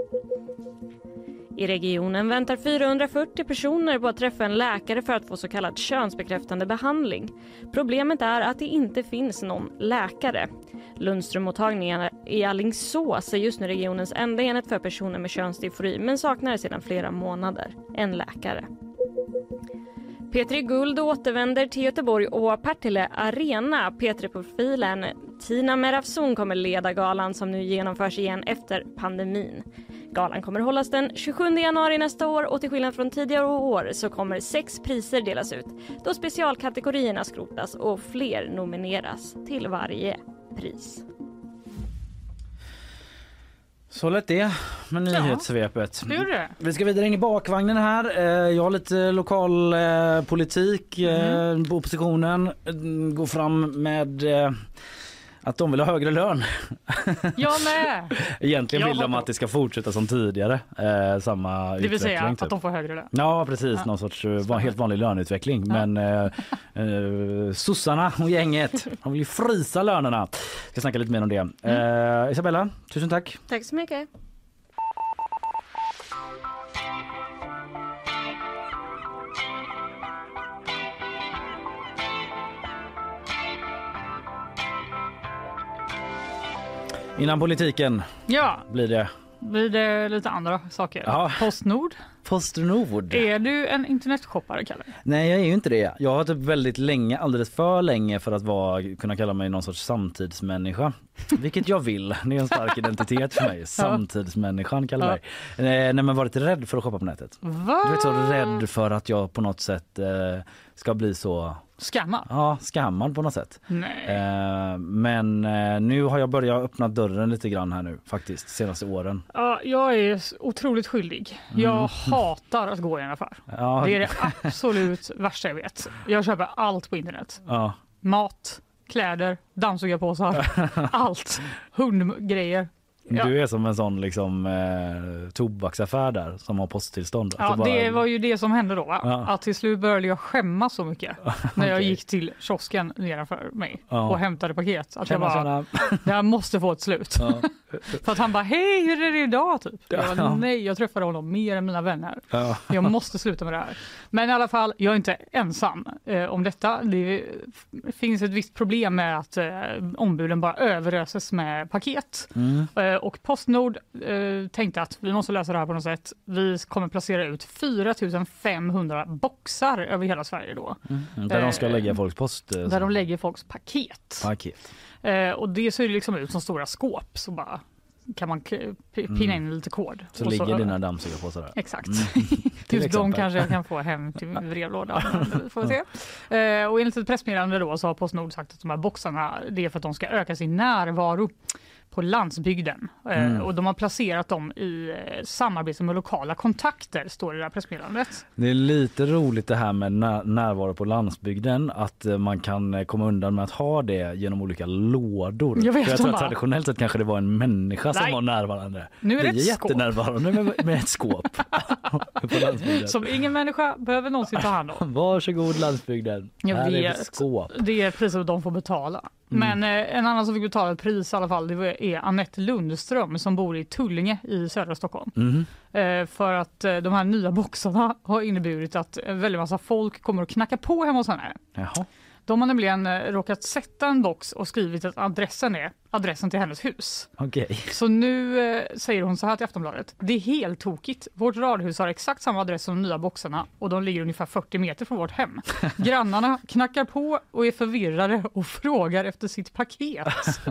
I regionen väntar 440 personer på att träffa en läkare för att få så kallad könsbekräftande behandling. Problemet är att det inte finns någon läkare. Lundströmmottagningen i Allingsås är just nu regionens enda enhet för personer med könsdysfori men saknar sedan flera månader en läkare. Petri Guld återvänder till Göteborg och Partille Arena. P3-profilen Tina Merafson kommer leda galan som nu genomförs igen efter pandemin. Galan kommer hållas den 27 januari nästa år och till skillnad från tidigare år så kommer sex priser delas ut då specialkategorierna skrotas och fler nomineras till varje pris. Så lät det med nyhetssvepet. Ja, Vi ska vidare in i bakvagnen här. Eh, jag har lite lokal eh, politik. Mm. Oppositionen går fram med att de vill ha högre lön. Jag med! Egentligen vill de att det ska fortsätta som tidigare. Eh, samma det vill säga typ. att de får högre lön? Ja precis, ja. någon sorts eh, helt vanlig löneutveckling. Ja. Men eh, eh, sossarna och gänget de vill ju frysa lönerna. Jag ska snacka lite mer om det. Mm. Eh, Isabella, tusen tack. Tack så mycket. Innan politiken ja. blir det blir det lite andra saker. Ja. Postnord Postnord. Är du en internetshoppare, Kalle? Nej, jag är ju inte det. Jag har typ väldigt länge, alldeles för länge för att vara, kunna kalla mig någon sorts samtidsmänniska. Vilket jag vill. Det är en stark identitet för mig. Samtidsmänniskan kallar jag mig. Eh, nej, men varit rädd för att shoppa på nätet. Va? Du vet så rädd för att jag på något sätt eh, ska bli så Skammad? Ja, skammad på något sätt. Eh, men eh, nu har jag börjat öppna dörren lite grann här nu faktiskt senaste åren. Ja, jag är otroligt skyldig. Jag Mm. hatar att gå i en affär. Ja. Det är det absolut värsta jag vet. Jag köper allt på internet. Ja. Mat, kläder, dammsugarpåsar, allt. Hundgrejer. Ja. Du är som en sån liksom eh, tobaksaffär där som har posttillstånd. Ja, bara- det var ju det som hände då. Ja. Att till slut började jag skämmas så mycket när jag Okej. gick till kiosken nedanför mig Ja. och hämtade paket. Att jag bara, det här måste få ett slut. För att han bara, hej hur är det idag? Typ. Jag bara, nej jag träffade honom mer än mina vänner. Ja. Jag måste sluta med det här. Men i alla fall, jag är inte ensam eh, om detta. Det finns ett visst problem med att eh, ombuden bara överöses med paket. Mm. Eh, och Postnord eh, tänkte att vi måste lösa det här på något sätt. Vi kommer placera ut 4 500 boxar över hela Sverige då. Mm, där de ska Eh, lägga folks post. Där de lägger folks paket. paket. Och det ser ju liksom ut som stora skåp. Så bara kan man pinna in lite kod. Så ligger dina dammsugarpåsar där. Exakt. Mm. Just de kanske jag kan få hem till min brevlåda. Får se. Eh, och enligt ett pressmeddelande då så har Postnord sagt att de här boxarna det är för att de ska öka sin närvaro på landsbygden. Eh, Mm. Och de har placerat dem i eh, samarbete med lokala kontakter, står det i det pressmeddelandet. Det är lite roligt det här med när- närvaro på landsbygden att eh, man kan komma undan med att ha det genom olika lådor. Jag vet, För jag tror bara- traditionellt sett kanske det var en människa som Nej. var närvarande. Nu är det ett är jättenärvarande med, med ett skåp. Som ingen människa behöver någonsin ta hand om. Varsågod landsbygden. Jag här är vet. ett skåp. Det är priset de får betala. Mm. Men eh, en annan som fick betala ett pris i alla fall det var- är Annette Lundström som bor i Tullinge i södra Stockholm. Eh, för att eh, de här nya boxarna har inneburit att en väldigt massa folk kommer att knacka på hemma hos henne. Jaha. De har nämligen eh, råkat sätta en box och skrivit att adressen är adressen till hennes hus. Okej. Så nu eh, säger hon så här till Aftonbladet. Det är helt tokigt. Vårt radhus har exakt samma adress som de nya boxarna och de ligger ungefär 40 meter från vårt hem. Grannarna knackar på och är förvirrade och frågar efter sitt paket.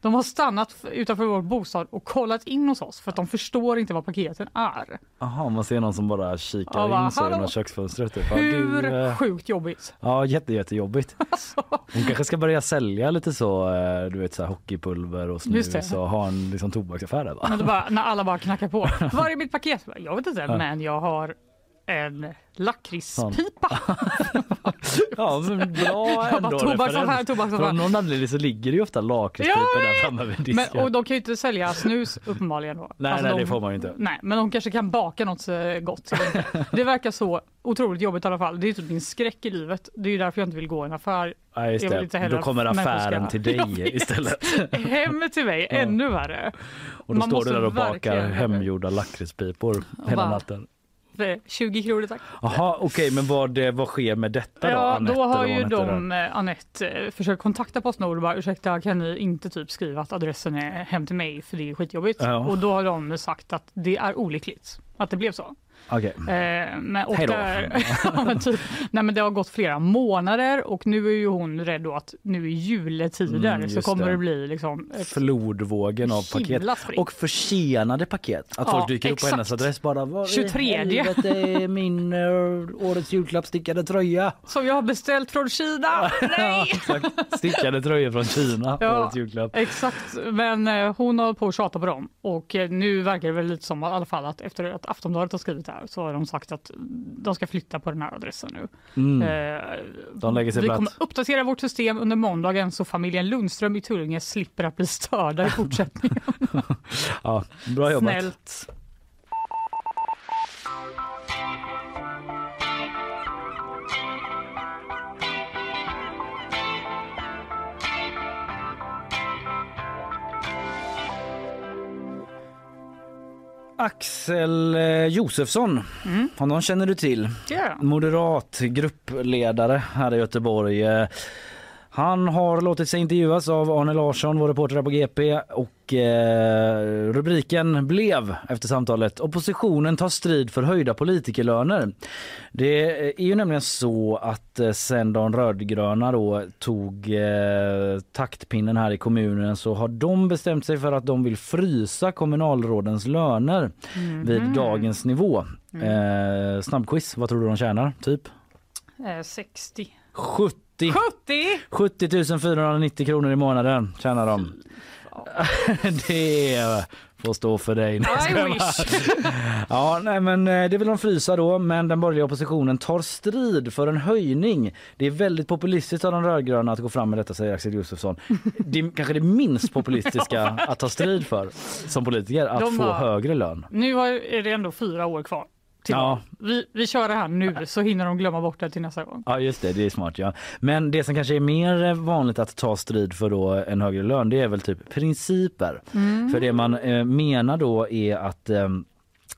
De har stannat utanför vår bostad och kollat in hos oss för att de förstår inte vad paketen är. Jaha, man ser någon som bara kikar Ja, bara, in så "Hallå?" genom köksfönstret. Typ. Hur du, eh, sjukt jobbigt? Ja, jätte, jättejobbigt. Alltså. Hon kanske ska börja sälja lite så, eh, du vet så här hockeypulver och snus och ha en liksom, tobaksaffär där bara, när alla bara knackar på. Var är mitt paket? Jag vet inte, men jag har en lakritspipa. Ja men bra ändå. bara, tobaksaffär, tobaksaffär. Av någon anledning så ligger det ju ofta lakritspipor Ja, där framme vid disken. Men, och de kan ju inte sälja snus uppenbarligen då. Nej, Alltså, nej de, det får man ju inte. Nej, men de kanske kan baka något eh, gott. Det verkar så otroligt jobbigt i alla fall. Det är typ min skräck i livet. Det är därför jag inte vill gå i en affär. Ja, just det. Då kommer affären ska- till dig istället. Hem till mig, Ja. ännu värre. Och då Man står du där och bakar verkligen- hemgjorda lakritspipor hela natten. För 20 kronor tack. Jaha okej men vad, eh, vad sker med detta då? Ja, Anette, då har eller ju de, eh, Anette, eh, försökt kontakta Postnord och bara ursäkta kan ni inte typ skriva att adressen är hem till mig för det är skitjobbigt. Ja. Och då har de sagt att det är olyckligt att det blev så. Okej. Eh, men, och Hej då. där, ja, men typ, nej, men det har gått flera månader och nu är ju hon rädd att nu i juletider Mm, så kommer det. det bli liksom Flodvågen av paket spring. och försenade paket. Att Ja, folk dyker upp på exakt. hennes adress bara Var i 23. helvete är min uh, årets julklapp stickade tröja? som jag har beställt från Kina. Nej! Exakt. Stickade tröjor från Kina, Ja. årets julklapp. Exakt, men eh, hon har på att tjata på dem och eh, nu verkar det väl lite som i alla fall att efter att Aftonbladet har skrivit det så har de sagt att de ska flytta på den här adressen nu. Mm. Eh, De lägger sig vi platt. kommer uppdatera vårt system under måndagen så familjen Lundström i Tullinge slipper att bli störda i fortsättningen. Ja, bra jobbat. Snällt. Axel eh, Josefsson, Mm. honom känner du till. Ja. Moderat gruppledare här i Göteborg. Eh, Han har låtit sig intervjuas av Arne Larsson, vår reporter på GP och eh, rubriken blev efter samtalet oppositionen tar strid för höjda politikerlöner. Det är ju nämligen så att eh, sen de rödgröna då tog eh, taktpinnen här i kommunen så har de bestämt sig för att de vill frysa kommunalrådens löner Mhm. vid dagens nivå. Eh, snabbquiz, vad tror du de tjänar? Typ? Eh, 60. 70 70! 70 490 kronor i månaden tjänar de. det får stå för dig. Ja, nej, men eh, det vill de frysa då, men den borgerliga oppositionen tar strid för en höjning. Det är väldigt populistiskt av de rödgröna att gå fram med detta, säger Axel Josefsson. Det är kanske det minst populistiska att ta strid för som politiker, att De få har- högre lön. Nu är det ändå fyra år kvar. Ja. vi, vi kör det här nu så hinner de glömma bort det till nästa gång. Ja just det, det är smart ja. Men det som kanske är mer vanligt att ta strid för då en högre lön det är väl typ principer. Mm. För det man eh, menar då är att eh,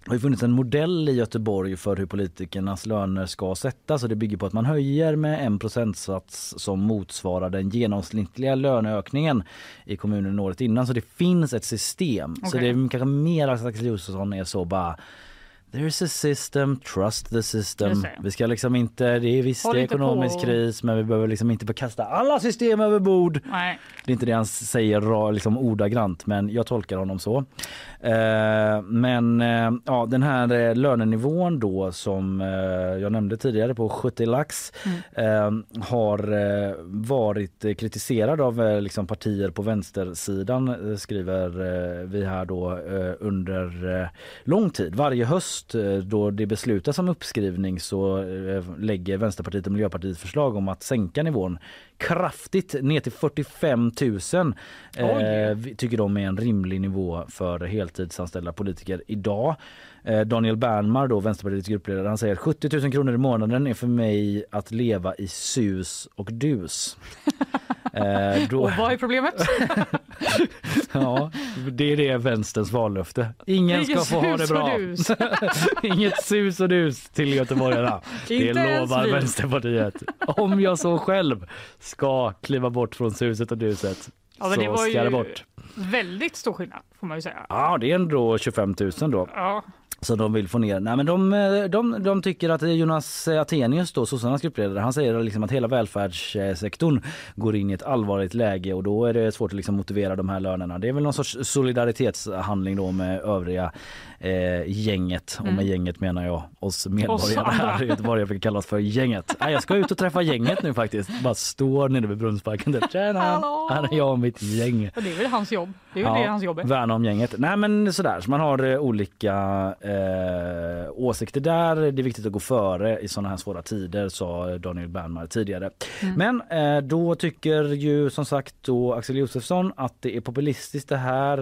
det har funnits en modell i Göteborg för hur politikernas löner ska sättas och det bygger på att man höjer med en procentsats som motsvarar den genomsnittliga löneökningen i kommunen året innan. Så det finns ett system. Så Okej. det är kanske mer att Axel Josefsson är så bara There's a system, trust the system. Vi ska liksom inte, det är visst det är ekonomisk på. kris men vi behöver liksom inte kasta alla system över bord. Nej. Det är inte det han säger liksom ordagrant men jag tolkar honom så. Eh, men eh, ja, den här eh, lönenivån då som eh, jag nämnde tidigare på 70 lax eh, har varit kritiserad av liksom partier på vänstersidan skriver vi här då under lång tid. Varje höst eh, då det beslutas om uppskrivning så eh, lägger Vänsterpartiet och Miljöpartiet förslag om att sänka nivån kraftigt ner till 45 000 eh, tycker de är en rimlig nivå för heltidsanställda politiker idag. Eh, Daniel Bernmar, då, Vänsterpartiets gruppledare, han säger 70 000 kronor i månaden är för mig att leva i sus och dus. Eh, då, Och vad är problemet? ja, det är det vänsterns vallöfte. Ingen ska få ha det bra. Inget sus och dus till göteborgarna. Det lovar vi. Vänsterpartiet. Om jag så själv ska kliva bort från suset och duset Ja, men det så var det ju bort. väldigt stor skillnad får man ju säga. Ja, det är ändå 25 000 då. Ja som de vill få ner. Nej, men de, eh, de, de tycker att Jonas Attenius, då, sossarnas gruppledare, han säger liksom att hela välfärdssektorn går in i ett allvarligt läge och då är det svårt att liksom motivera de här lönerna. Det är väl någon sorts solidaritetshandling då med övriga eh, gänget. Och med Mm. gänget menar jag oss medborgare här i Göteborg. Jag brukar kallas för gänget. Nej, jag ska ut och träffa gänget nu faktiskt. Bara står nere vid Brunnsparken. där. Tjena! Hallå! Här är jag och mitt gäng. Och det är väl hans jobb. Det är väl det hans jobb är. Värna om gänget. Nej men sådär, så man har eh, olika eh, åsikter där. Det är viktigt att gå före i sådana här svåra tider sa Daniel Bernmar tidigare. Mm. Men eh, då tycker ju som sagt då Axel Josefsson att det är populistiskt det här.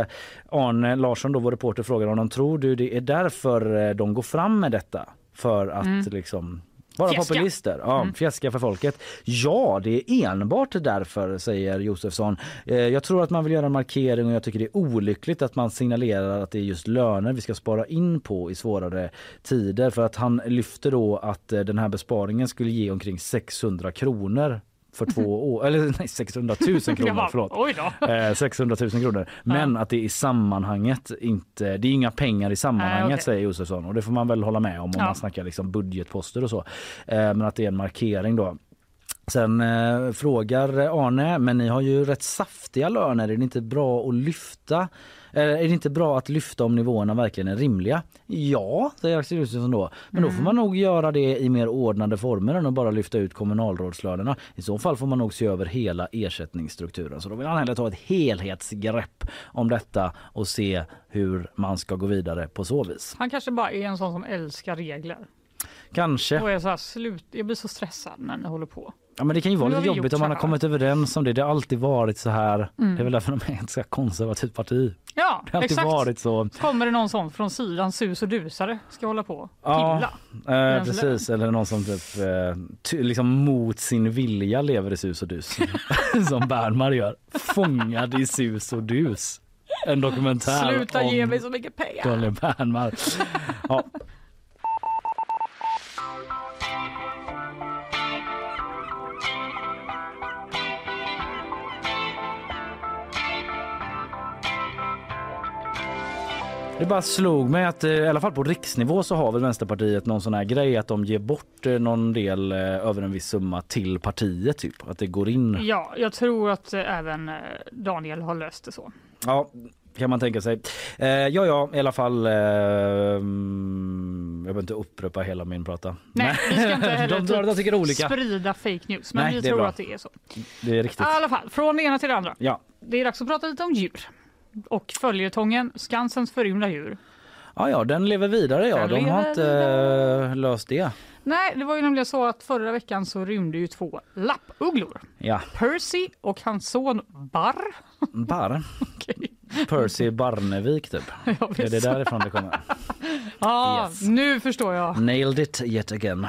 Eh, Arne Larsson, då vår reporter, frågar honom tror du det är därför eh, de går fram med detta? För att Mm. liksom vara Fjäska. populister, ja, Mm. fjäska för folket. Ja, det är enbart därför, säger Josefsson. Eh, jag tror att man vill göra en markering och jag tycker det är olyckligt att man signalerar att det är just löner vi ska spara in på i svårare tider. För att han lyfter då att eh, den här besparingen skulle ge omkring 600 kronor för två år, eller nej 600 000 kronor, bara, förlåt. Oj då. Eh, 600 000 kronor. Men att det i sammanhanget inte, det är inga pengar i sammanhanget Nej, okej. säger Josefsson och det får man väl hålla med om om Ja. man snackar liksom budgetposter och så. Eh, men att det är en markering då. Sen eh, frågar Arne, men ni har ju rätt saftiga löner, är det inte bra att lyfta? Eh, är det inte bra att lyfta om nivåerna verkligen är rimliga? Ja, säger Axel Josefsson då. Men då får man nog göra det i mer ordnade former än att bara lyfta ut kommunalrådslönerna. I så fall får man nog se över hela ersättningsstrukturen. Så då vill han hellre ta ett helhetsgrepp om detta och se hur man ska gå vidare på så vis. Han kanske bara är en sån som älskar regler. Kanske. Och är så här, slut, jag blir så stressad när ni håller på. Ja, men det kan ju vara lite jobbigt om man har kommit överens om det. Det har alltid varit så här. Mm. Det är väl därför de är ett så konservativt parti. Ja, Det har alltid exakt. varit så. Kommer det någon sån från sidan, sus och dusare, ska hålla på Ja, pilla. eh, precis. Eller någon som typ, eh, liksom mot sin vilja lever i sus och dus. som Bernmar gör. Fångad i sus och dus. En dokumentär Sluta om ge mig så mycket pengar. Daniel Bernmar. Ja. Det bara slog mig att eh, i alla fall på riksnivå så har väl Vänsterpartiet någon sån här grej att de ger bort eh, någon del eh, över en viss summa till partiet typ. Att det går in. Ja, jag tror att även Daniel har löst det så. Ja, kan man tänka sig. Eh, ja, ja, i alla fall. Eh, jag behöver inte upprepa hela min prata. Nej, vi ska inte heller de, de, de olika. sprida fake news, men Nej, vi tror bra. att det är så. Det är I riktigt. alla fall, från det ena till det andra. Ja. Det är dags att prata lite om djur. Och följetongen Skansens förrymda djur. Ja, ja, den lever vidare. Ja. Den De har inte eh, löst det. Nej, det var ju nämligen så att förra veckan så rymde ju två lappugglor. Ja, Percy och hans son Barr. Barr. Percy Barnevik typ. Ja, är det därifrån det kommer? Ja, Yes. nu förstår jag. Nailed it yet again.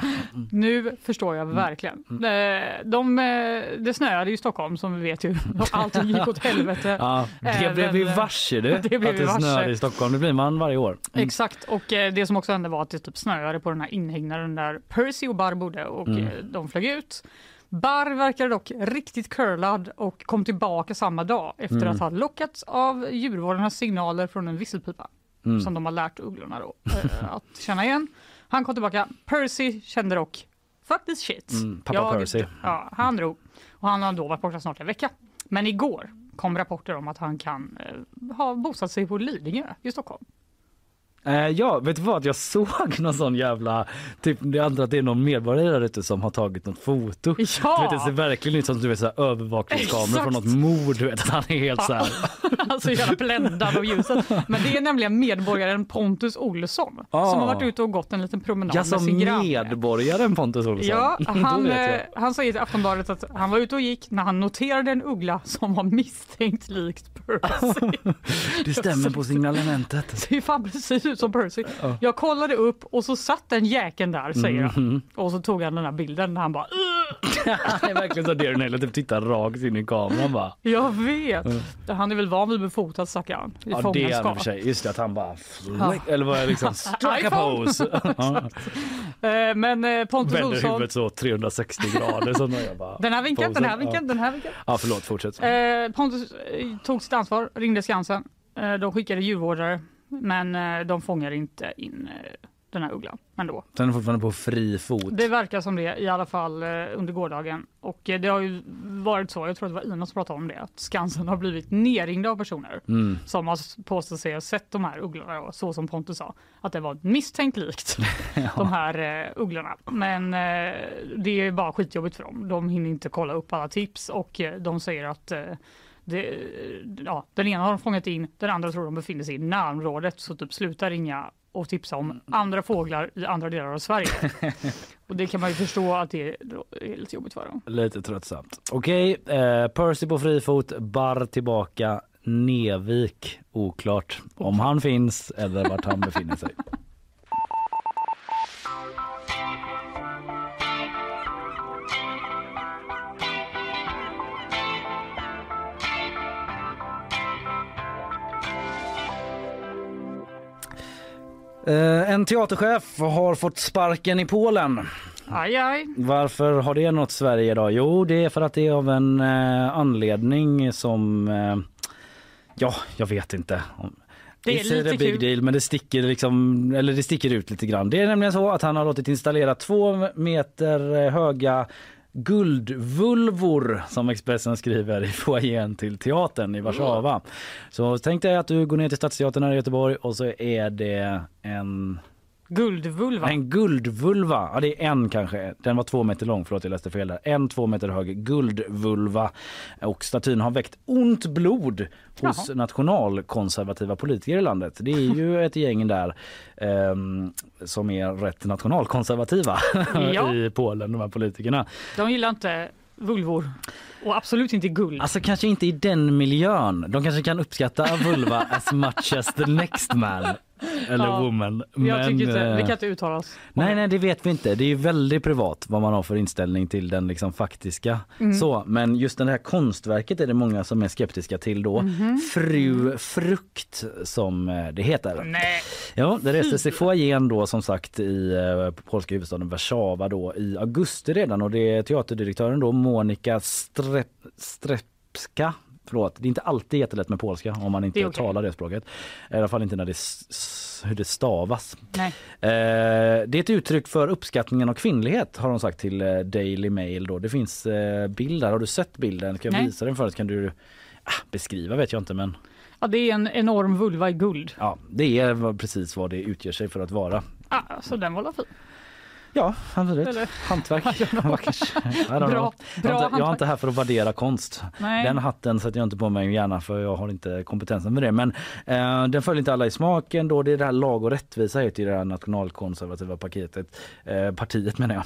Nu förstår jag verkligen. Mm. Eh, De, eh, det snöade i Stockholm som vi vet ju. Allting gick åt helvete. Ja, det Även- blev vi varse du. Det blev att det varse. snöar i Stockholm. Det blir man varje år. Mm. Exakt, och eh, det som också hände var att det typ snöade på den här inhägnaden där Percy och Barr bodde och Mm. eh, de flög ut. Barr verkade dock riktigt curlad och kom tillbaka samma dag efter Mm. att ha lockats av djurvårdarnas signaler från en visselpipa Mm. som de har lärt ugglorna då, eh, att känna igen. Han kom tillbaka. Percy kände dock fuck this shit. Mm, pappa Percy. Ja, han drog och han har då varit borta snart en vecka. Men igår kom rapporter om att han kan eh, ha bosatt sig på Lidingö i Stockholm. Eh, ja, vet du vad? Jag såg någon sån jävla... Typ, jag antar att det är någon medborgare där ute som har tagit något foto. Ja! Du vet, det ser verkligen ut som du vet, så här, övervakningskamera från något mord. Du vet, att han är helt så här... Alltså jävla bländad av ljuset. Men det är nämligen medborgaren Pontus Olsson Ah. som har varit ute och gått en liten promenad Ja, med sin granne. medborgaren Pontus Olsson. Ja, han, eh, han säger till Aftonbladet att han var ute och gick när han noterade en uggla som var misstänkt likt Percy. Det stämmer på signalementet. Det ser fan precis ut som Percy. Ja. Jag kollade upp och så satt den jäkeln där säger han. Mhm. Och så tog han den här bilden när han bara. Han är verkligen så Darren Hale, typ tittar rakt in i kameran bara. Jag vet. Mm. Han är väl van vid att bli fotad stackaren. I Ja det är han för sig. Just det att han bara... Ja. Eller vad är det liksom? Strike a pose. Ja. Eh, Men eh, Pontus Vänder Olsson. huvudet så 360 grader. Så jag bara Den här vinkeln, den här posen. vinkeln, den här vinkeln. Ja, förlåt, fortsätt. Eh, Pontus tog sitt ansvar, ringde Skansen. De skickade djurvårdare, men eh, de fångar inte in eh, den här ugglan ändå. Den är fortfarande på fri fot. Det verkar som det, i alla fall eh, under gårdagen. Och det har ju varit så, jag tror att det var Ina som pratade om det, att Skansen har blivit nerringda av personer Mm. som har påstått sig ha sett de här ugglorna, så som Pontus sa, att det var misstänkt likt de här eh, ugglorna. Men eh, det är bara skitjobbigt för dem. De hinner inte kolla upp alla tips och eh, de säger att eh, det, ja, den ena har de fångat in, den andra tror de befinner sig i närområdet så typ sluta ringa och tipsa om andra fåglar i andra delar av Sverige. och det kan man ju förstå att det är är lite jobbigt för dem. Lite tröttsamt. Okej, eh, Percy på fri fot, Barr tillbaka, Nevik oklart om han finns eller vart han befinner sig. Eh, En teaterchef har fått sparken i Polen. Aj, aj. Varför har det nått Sverige idag? Jo, det är för att det är av en eh, anledning som... Eh, ja, jag vet inte. Det är lite big kul. deal, men det sticker, liksom, eller det sticker ut lite grann. Det är nämligen så att han har låtit installera två meter eh, höga guldvulvor som Expressen skriver i foajén till teatern i Warszawa. Så tänk dig att du går ner till Stadsteatern här i Göteborg och så är det en Guldvulva. en guldvulva, ja det är en kanske, den var två meter lång, förlåt jag läste fel där. En två meter hög guldvulva och statyn har väckt ont blod hos Jaha. nationalkonservativa politiker i landet. Det är ju ett gäng där ehm, som är rätt nationalkonservativa Ja. i Polen, de här politikerna. De gillar inte vulvor och absolut inte guld. Alltså kanske inte i den miljön. De kanske kan uppskatta vulva as much as the next man. Eller Ja, woman. tycker inte, eh, vi kan inte uttala oss. Nej, nej, det vet vi inte. Det är väldigt privat vad man har för inställning till den liksom faktiska. Mm. Så, men just det här konstverket är det många som är skeptiska till då. Mhm. Fru Frukt som eh, det heter. Nej. Ja, det restes i foajén då som sagt i eh, polska huvudstaden Warszawa då i augusti redan och det är teaterdirektören då Monika Strep, Strepska förlåt, det är inte alltid jättelätt med polska om man inte Det okej. talar det språket. I alla fall inte när det hur det stavas. Nej. Eh, det är ett uttryck för uppskattningen av kvinnlighet har de sagt till eh, Daily Mail. Då. Det finns eh, bilder, har du sett bilden? Ska jag Nej. visa den förut? Kan du ah, beskriva vet jag inte men Ja, det är en enorm vulva i guld. ja, det är precis vad det utger sig för att vara. Ah, så den var fin. Ja, absolut. Eller? Hantverk. Bra- bra jag, är inte, jag är inte här för att värdera konst. Nej. Den hatten sätter jag inte på mig gärna för jag har inte kompetensen med det. Men eh, den följer inte alla i smaken då. Det är det här lag och rättvisa heter det här nationalkonservativa paketet. Eh, partiet menar jag.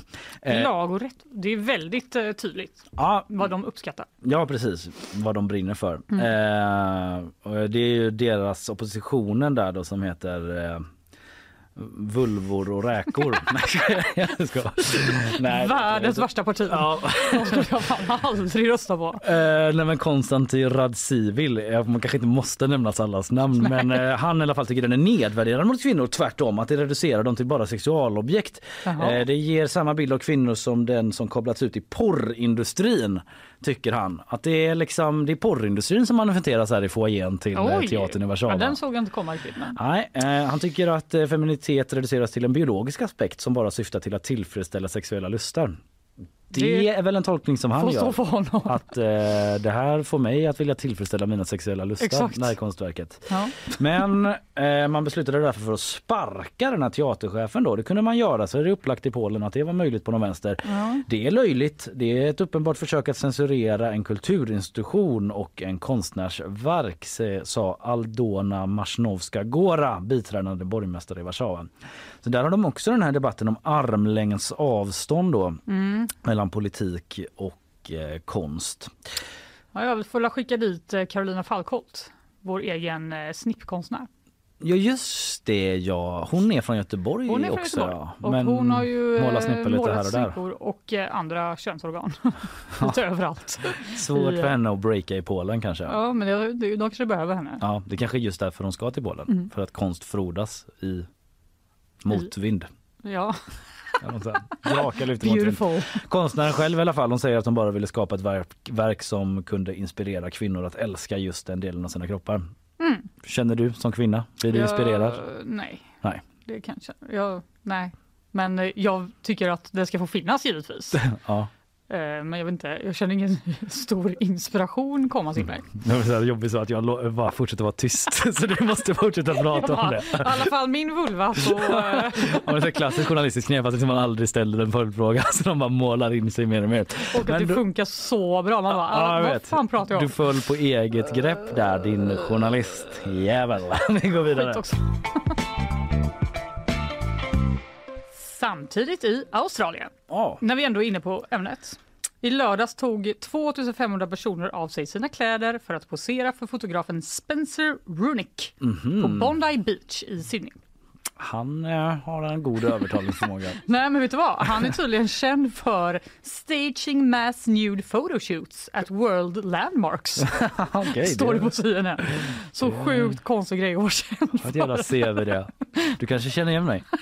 Eh, Lag och rätt. Det är väldigt eh, tydligt ja, vad de uppskattar. Ja precis, vad de brinner för. Mm. Eh, det är ju deras oppositionen där då som heter eh, Vulvor och räkor. Nej, jag. Nej, Världens värsta parti. Ja. De skulle jag fan aldrig rösta på. Eh, nej men Konstantin Radzivil, eh, man kanske inte måste nämna allas namn men eh, han i alla fall tycker den är nedvärderande mot kvinnor tvärtom att det reducerar dem till bara sexualobjekt. Eh, det ger samma bild av kvinnor som den som koblats ut i porrindustrin tycker han. Att det är liksom det är porrindustrin som manifesteras här i foajén till eh, teatern i Warszawa. Ja, den såg jag inte komma riktigt. Men. Nej, eh, han tycker att eh, feminitet reduceras till en biologisk aspekt som bara syftar till att tillfredsställa sexuella lustar. Det, är väl en tolkning som han gör. Att eh, det här får mig att vilja tillfredsställa mina sexuella lustar, Exakt. Ja. Men eh, man beslutade därför för att sparka den här teaterchefen då. Det kunde man göra, så är det upplagt i Polen att det var möjligt på någon vänster. Ja. Det är löjligt. Det är ett uppenbart försök att censurera en kulturinstitution och en konstnärsverk, se- sa Aldona Marsnovska Gora, biträdande borgmästare i Warszawa. Så där har de också den här debatten om armlängds avstånd då, Mm. mellan politik och eh, konst. Ja, jag får skicka dit eh, Carolina Falkholt, vår egen eh, snippkonstnär. Ja just det ja, hon är från Göteborg Hon är från också. Göteborg. Ja. Men hon har ju eh, snippor lite målat här och där. och eh, andra könsorgan. lite överallt. Svårt I, för henne att breaka i Polen kanske. Ja, men det, det, de kanske behöver henne. Ja, det kanske är just därför hon ska till Polen. Mm. För att konst frodas i motvind. Ja. Drakar lyfter beautiful. Konstnären själv i alla fall, hon säger att hon bara ville skapa ett verk, verk som kunde inspirera kvinnor att älska just den delen av sina kroppar. Mm. Känner du som kvinna? Blir du Jag- inspirerad? Nej, Nej. det kanske. Jag, nej. Men eh, jag tycker att det ska få finnas givetvis. Ja. Eh, Men jag vet inte, jag känner ingen stor inspiration komma till mig. Det var så jobbigt så att jag bara fortsätter vara tyst så du måste fortsätta prata om det. I alla fall min vulva så... Ja, det är klassiskt journalistiskt knep att man aldrig ställer en följdfråga så de bara målar in sig mer och mer. Och att det du- funkar så bra. Man bara, Ja, jag vad vet. fan pratar jag om? Du föll på eget grepp där din journalistjävel. Vi går vidare. Samtidigt i Australien, Ja. när vi ändå är inne på ämnet. I lördags tog 2500 personer av sig sina kläder för att posera för fotografen Spencer Runick Mhm. på Bondi Beach i Sydney. Han eh, har en god övertalningsförmåga. Nej men vet du vad? Han är tydligen känd för staging mass nude photoshoots at world landmarks. Okej, Står det på CNN. Så sjukt konstig grej vara känd Ett jävla CV det. Du kanske känner igen mig?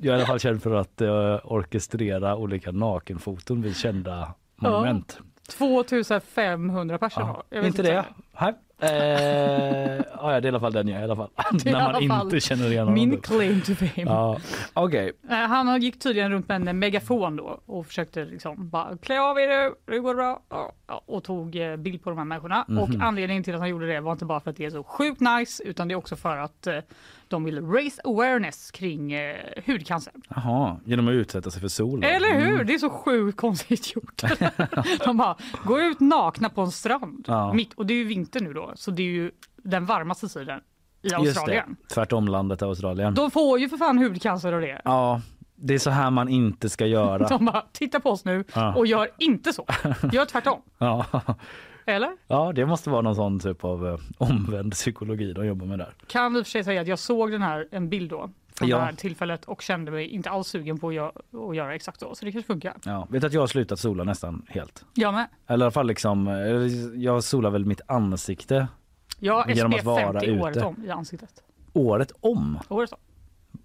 Jag är i alla fall känd för att uh, orkestrera olika nakenfoton vid kända monument. 2500 personer. Ja. Inte det? Nej. Eh, ja, det är i alla fall den jag är i alla fall. När man alla fall inte känner igen honom. Min claim to fame. Ja, okej. Eh, Han gick tydligen runt med en megafon då och försökte liksom bara klä av er nu, det går bra. Och tog eh, bild på de här människorna. Mhm. Och anledningen till att han gjorde det var inte bara för att det är så sjukt nice utan det är också för att de vill raise awareness kring eh, hudcancer. Jaha, genom att utsätta sig för sol. då. Eller hur? Mm. Det är så sjukt konstigt gjort. de bara, gå ut nakna på en strand. Ja. Mitt, och det är ju vinter nu då, så det är ju den varmaste sidan i Just Australien. det, tvärtom landet Australien. De får ju för fan hudcancer av det. Ja, det är så här man inte ska göra. De bara, titta på oss nu Ja. och gör inte så. Gör tvärtom. Ja. Eller? ja, det måste vara någon sån typ av eh, omvänd psykologi de jobbar med där. Kan i och för sig säga att jag såg den här, en bild då från Ja. det här tillfället och kände mig inte alls sugen på att göra, att göra exakt så. Så det kanske funkar. Ja, vet du att jag har slutat sola nästan helt? Jag med. Eller i alla fall liksom, eh, jag solar väl mitt ansikte Jag har Genom att SPF vara 50 året ute. om i ansiktet. året om. Året om.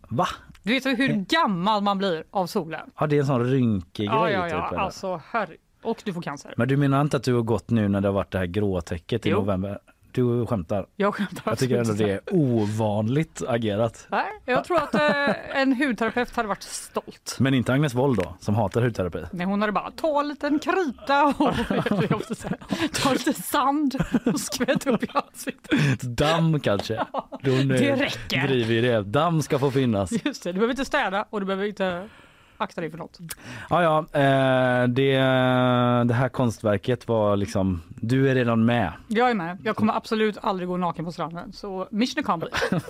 Va? Du vet hur gammal man blir av solen? Ja, det är en sån rynkig Ja, grej ja, typ. ja. eller? Alltså herre. Och du får cancer. Men du menar inte att du har gått nu när det har varit det här gråtäcket i Jo. november? Du skämtar? Jag skämtar Jag tycker ändå absolut det är ovanligt agerat. Nej, jag tror att eh, en hudterapeut hade varit stolt. Men inte Agnes Wold då, som hatar hudterapi. Nej, hon hade bara ta en liten krita och jag måste säga, ta lite sand och skvätt upp i ansiktet. Damm kanske? Hon eh, det räcker. driver ju det. Damm ska få finnas. Just det, du behöver inte städa och du behöver inte akta dig för något. Ja, ja, eh, det, det här konstverket var liksom, du är redan med. Jag är med. Jag kommer absolut aldrig gå naken på stranden. Så mission accomplished.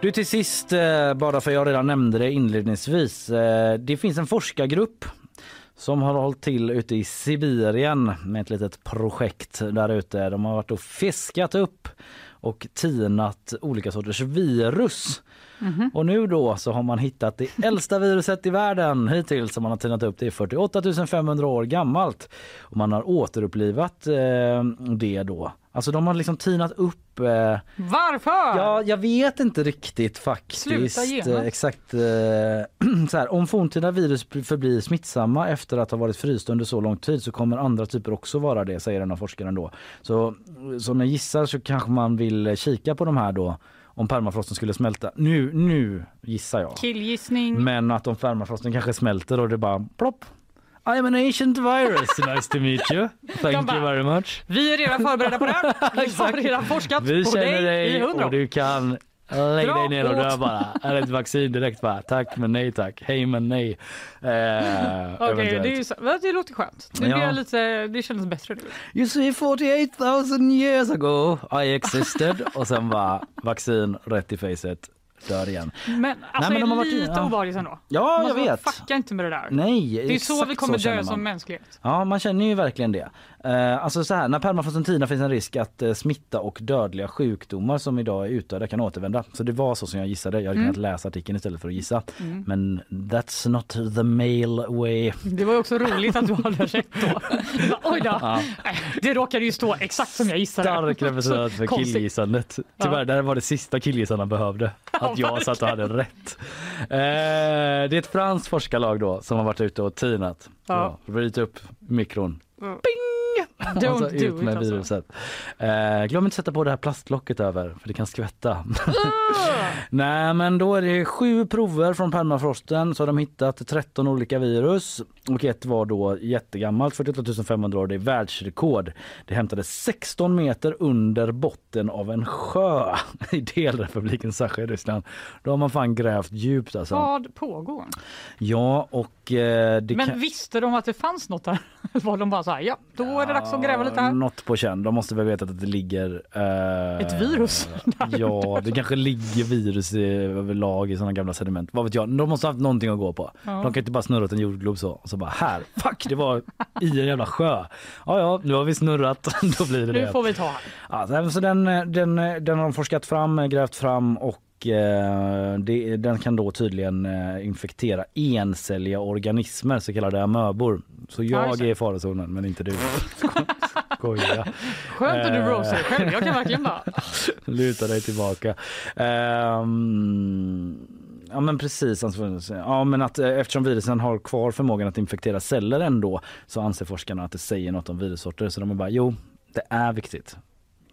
Du till sist, eh, bara för jag redan nämnde det inledningsvis. eh, Det finns en forskargrupp som har hållit till ute i Sibirien med ett litet projekt där ute. De har varit och fiskat upp och tinat olika sorters virus. Mhm. Och nu då så har man hittat det äldsta viruset i världen hittills som man har tinat upp. Det är 48 500 år gammalt och man har återupplivat eh, det då. Alltså de har liksom tinat upp eh, Varför? Ja, jag vet inte riktigt faktiskt. Sluta genast. Eh, Exakt. eh, så här, om forntida virus förblir smittsamma efter att ha varit frysta under så lång tid så kommer andra typer också vara det, säger den här forskaren då. Så som jag gissar så kanske man vill kika på de här då om permafrosten skulle smälta. Nu, nu gissar jag. Killgissning. Men att om permafrosten kanske smälter och det bara plopp. I am an ancient virus. Nice to meet you. Thank bara, you very much. Vi är redan förberedda på det här. Vi har redan forskat Vi på känner dig, i dig hundra och år. du kan lägg Dra dig ner och dö bara. Är ett vaccin direkt bara. Tack men nej tack. Hej men nej. Eh, Okej, eventuellt. det, är så- det låter skönt. Det, Ja. lite, det känns bättre nu. You see 48 000 years ago I existed och sen bara vaccin rätt i facet. Dör igen. Men alltså men de har är varit- lite ja. obehagligt ändå. Ja, Man jag ska vet. Fucka inte med det där. Nej, Det är så vi kommer känner dö som mänsklighet. Ja, man känner ju verkligen det. Eh, alltså så här, när permafrosten tinar finns en risk att eh, smitta och dödliga sjukdomar som idag är utdöda kan återvända. Så det var så som jag gissade. Jag hade Mm. kunnat läsa artikeln istället för att gissa. Mm. Men that's not the male way. Det var också roligt att du hade rätt då. Oj då. Ja. Nej, Det råkade ju stå exakt som jag gissade. Stark representant för killgissandet. Tyvärr, det här var det sista killgissarna behövde. Att jag satt och hade rätt. Eh, det är ett franskt forskarlag då som har varit ute och tinat. Ja. Ja. Vridit upp mikron. Mm. Don't Don't alltså, ut do med it alltså. viruset. Eh, glöm inte att sätta på det här plastlocket över för det kan skvätta. Nej men då är det sju prover från permafrosten så har de hittat 13 olika virus och ett var då jättegammalt, 48 500 år, det är världsrekord. Det hämtades 16 meter under botten av en sjö i delrepubliken Sacha i Ryssland. Då har man fan grävt djupt alltså. Vad pågår? Ja och eh, Men kan... visste de att det fanns något där? Var de bara så här, ja, då är det dags att gräva lite här. Något på känn. De måste väl veta att det ligger... eh, Ett virus? Ja, det kanske ligger virus i, överlag i sådana gamla sediment. Vad vet jag? De måste ha haft någonting att gå på. Ja. De kan inte bara snurra åt en jordglob så och så bara här, fuck det var i en jävla sjö. Ja, ja, nu har vi snurrat. Då blir det Nu det. får vi ta. Ja, så den, den, den har de forskat fram, grävt fram och eh, det, den kan då tydligen eh, infektera encelliga organismer, så kallade amöbor. Så Ja, jag är i farozonen men inte du. Sko- Skoja. Skönt att du Eh, roastar dig själv. Jag kan verkligen bara... Luta dig tillbaka. Ehm, ja men precis. alltså, Ja, men att, eftersom virusen har kvar förmågan att infektera celler ändå så anser forskarna att det säger något om virussorter. Så de är bara jo, det är viktigt.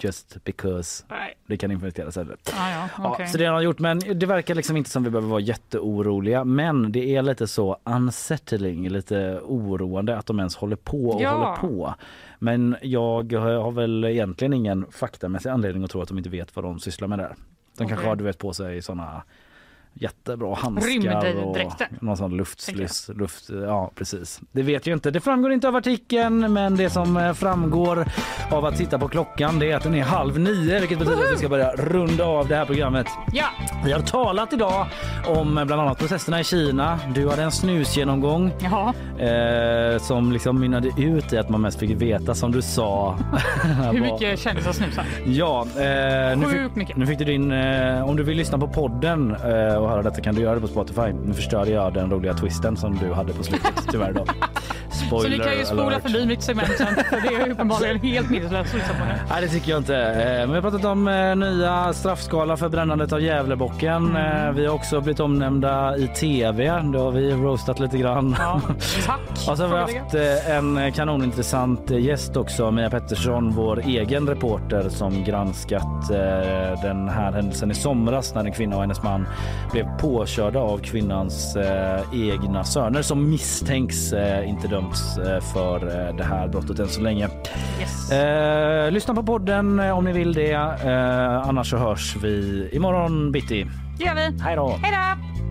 Just because Nej. det kan infektera celler. Ah, ja, okej. Ja, så det har de gjort men det verkar liksom inte som vi behöver vara jätteoroliga. Men det är lite så unsettling, lite oroande att de ens håller på och Ja. håller på. Men jag har väl egentligen ingen faktamässig anledning att tro att de inte vet vad de sysslar med där. De kanske Okej. har du vet på sig såna jättebra handskar och någon sån luftsluss. Luft, ja precis. Det vet jag inte. Det framgår inte av artikeln men det som eh, framgår av att titta på klockan det är att den är halv nio vilket betyder att vi ska börja runda av det här programmet. Ja, Vi har talat idag om eh, bland annat protesterna i Kina. Du hade en snusgenomgång eh, som liksom mynnade ut i att man mest fick veta som du sa. Hur mycket kändisar snusar? Ja, eh, nu, fick, mycket. nu fick du din... Eh, om du vill lyssna på podden eh, och höra detta kan du göra det på Spotify. Nu förstörde jag den roliga twisten som du hade på slutet tyvärr då. spoiler Så ni kan ju spola alert. förbi mitt segment för det är uppenbarligen helt meningslöst nu. Nej, det tycker jag inte. Eh, Men vi har pratat om eh, nya straffskala för brännandet av Gävlebocken. Mm. Eh, Vi har också blivit omnämnda i tv. Det har vi roastat lite grann. Ja, tack Och så har vi haft en kanonintressant gäst också, Mia Pettersson, vår egen reporter som granskat den här händelsen i somras när en kvinna och hennes man blev påkörda av kvinnans eh, egna söner som misstänks eh, inte dömts eh, för eh, det här brottet än så länge. Eh, lyssna på podden eh, om ni vill det. Annars så hörs vi imorgon bitti. Det gör vi. Hej då! Hej då!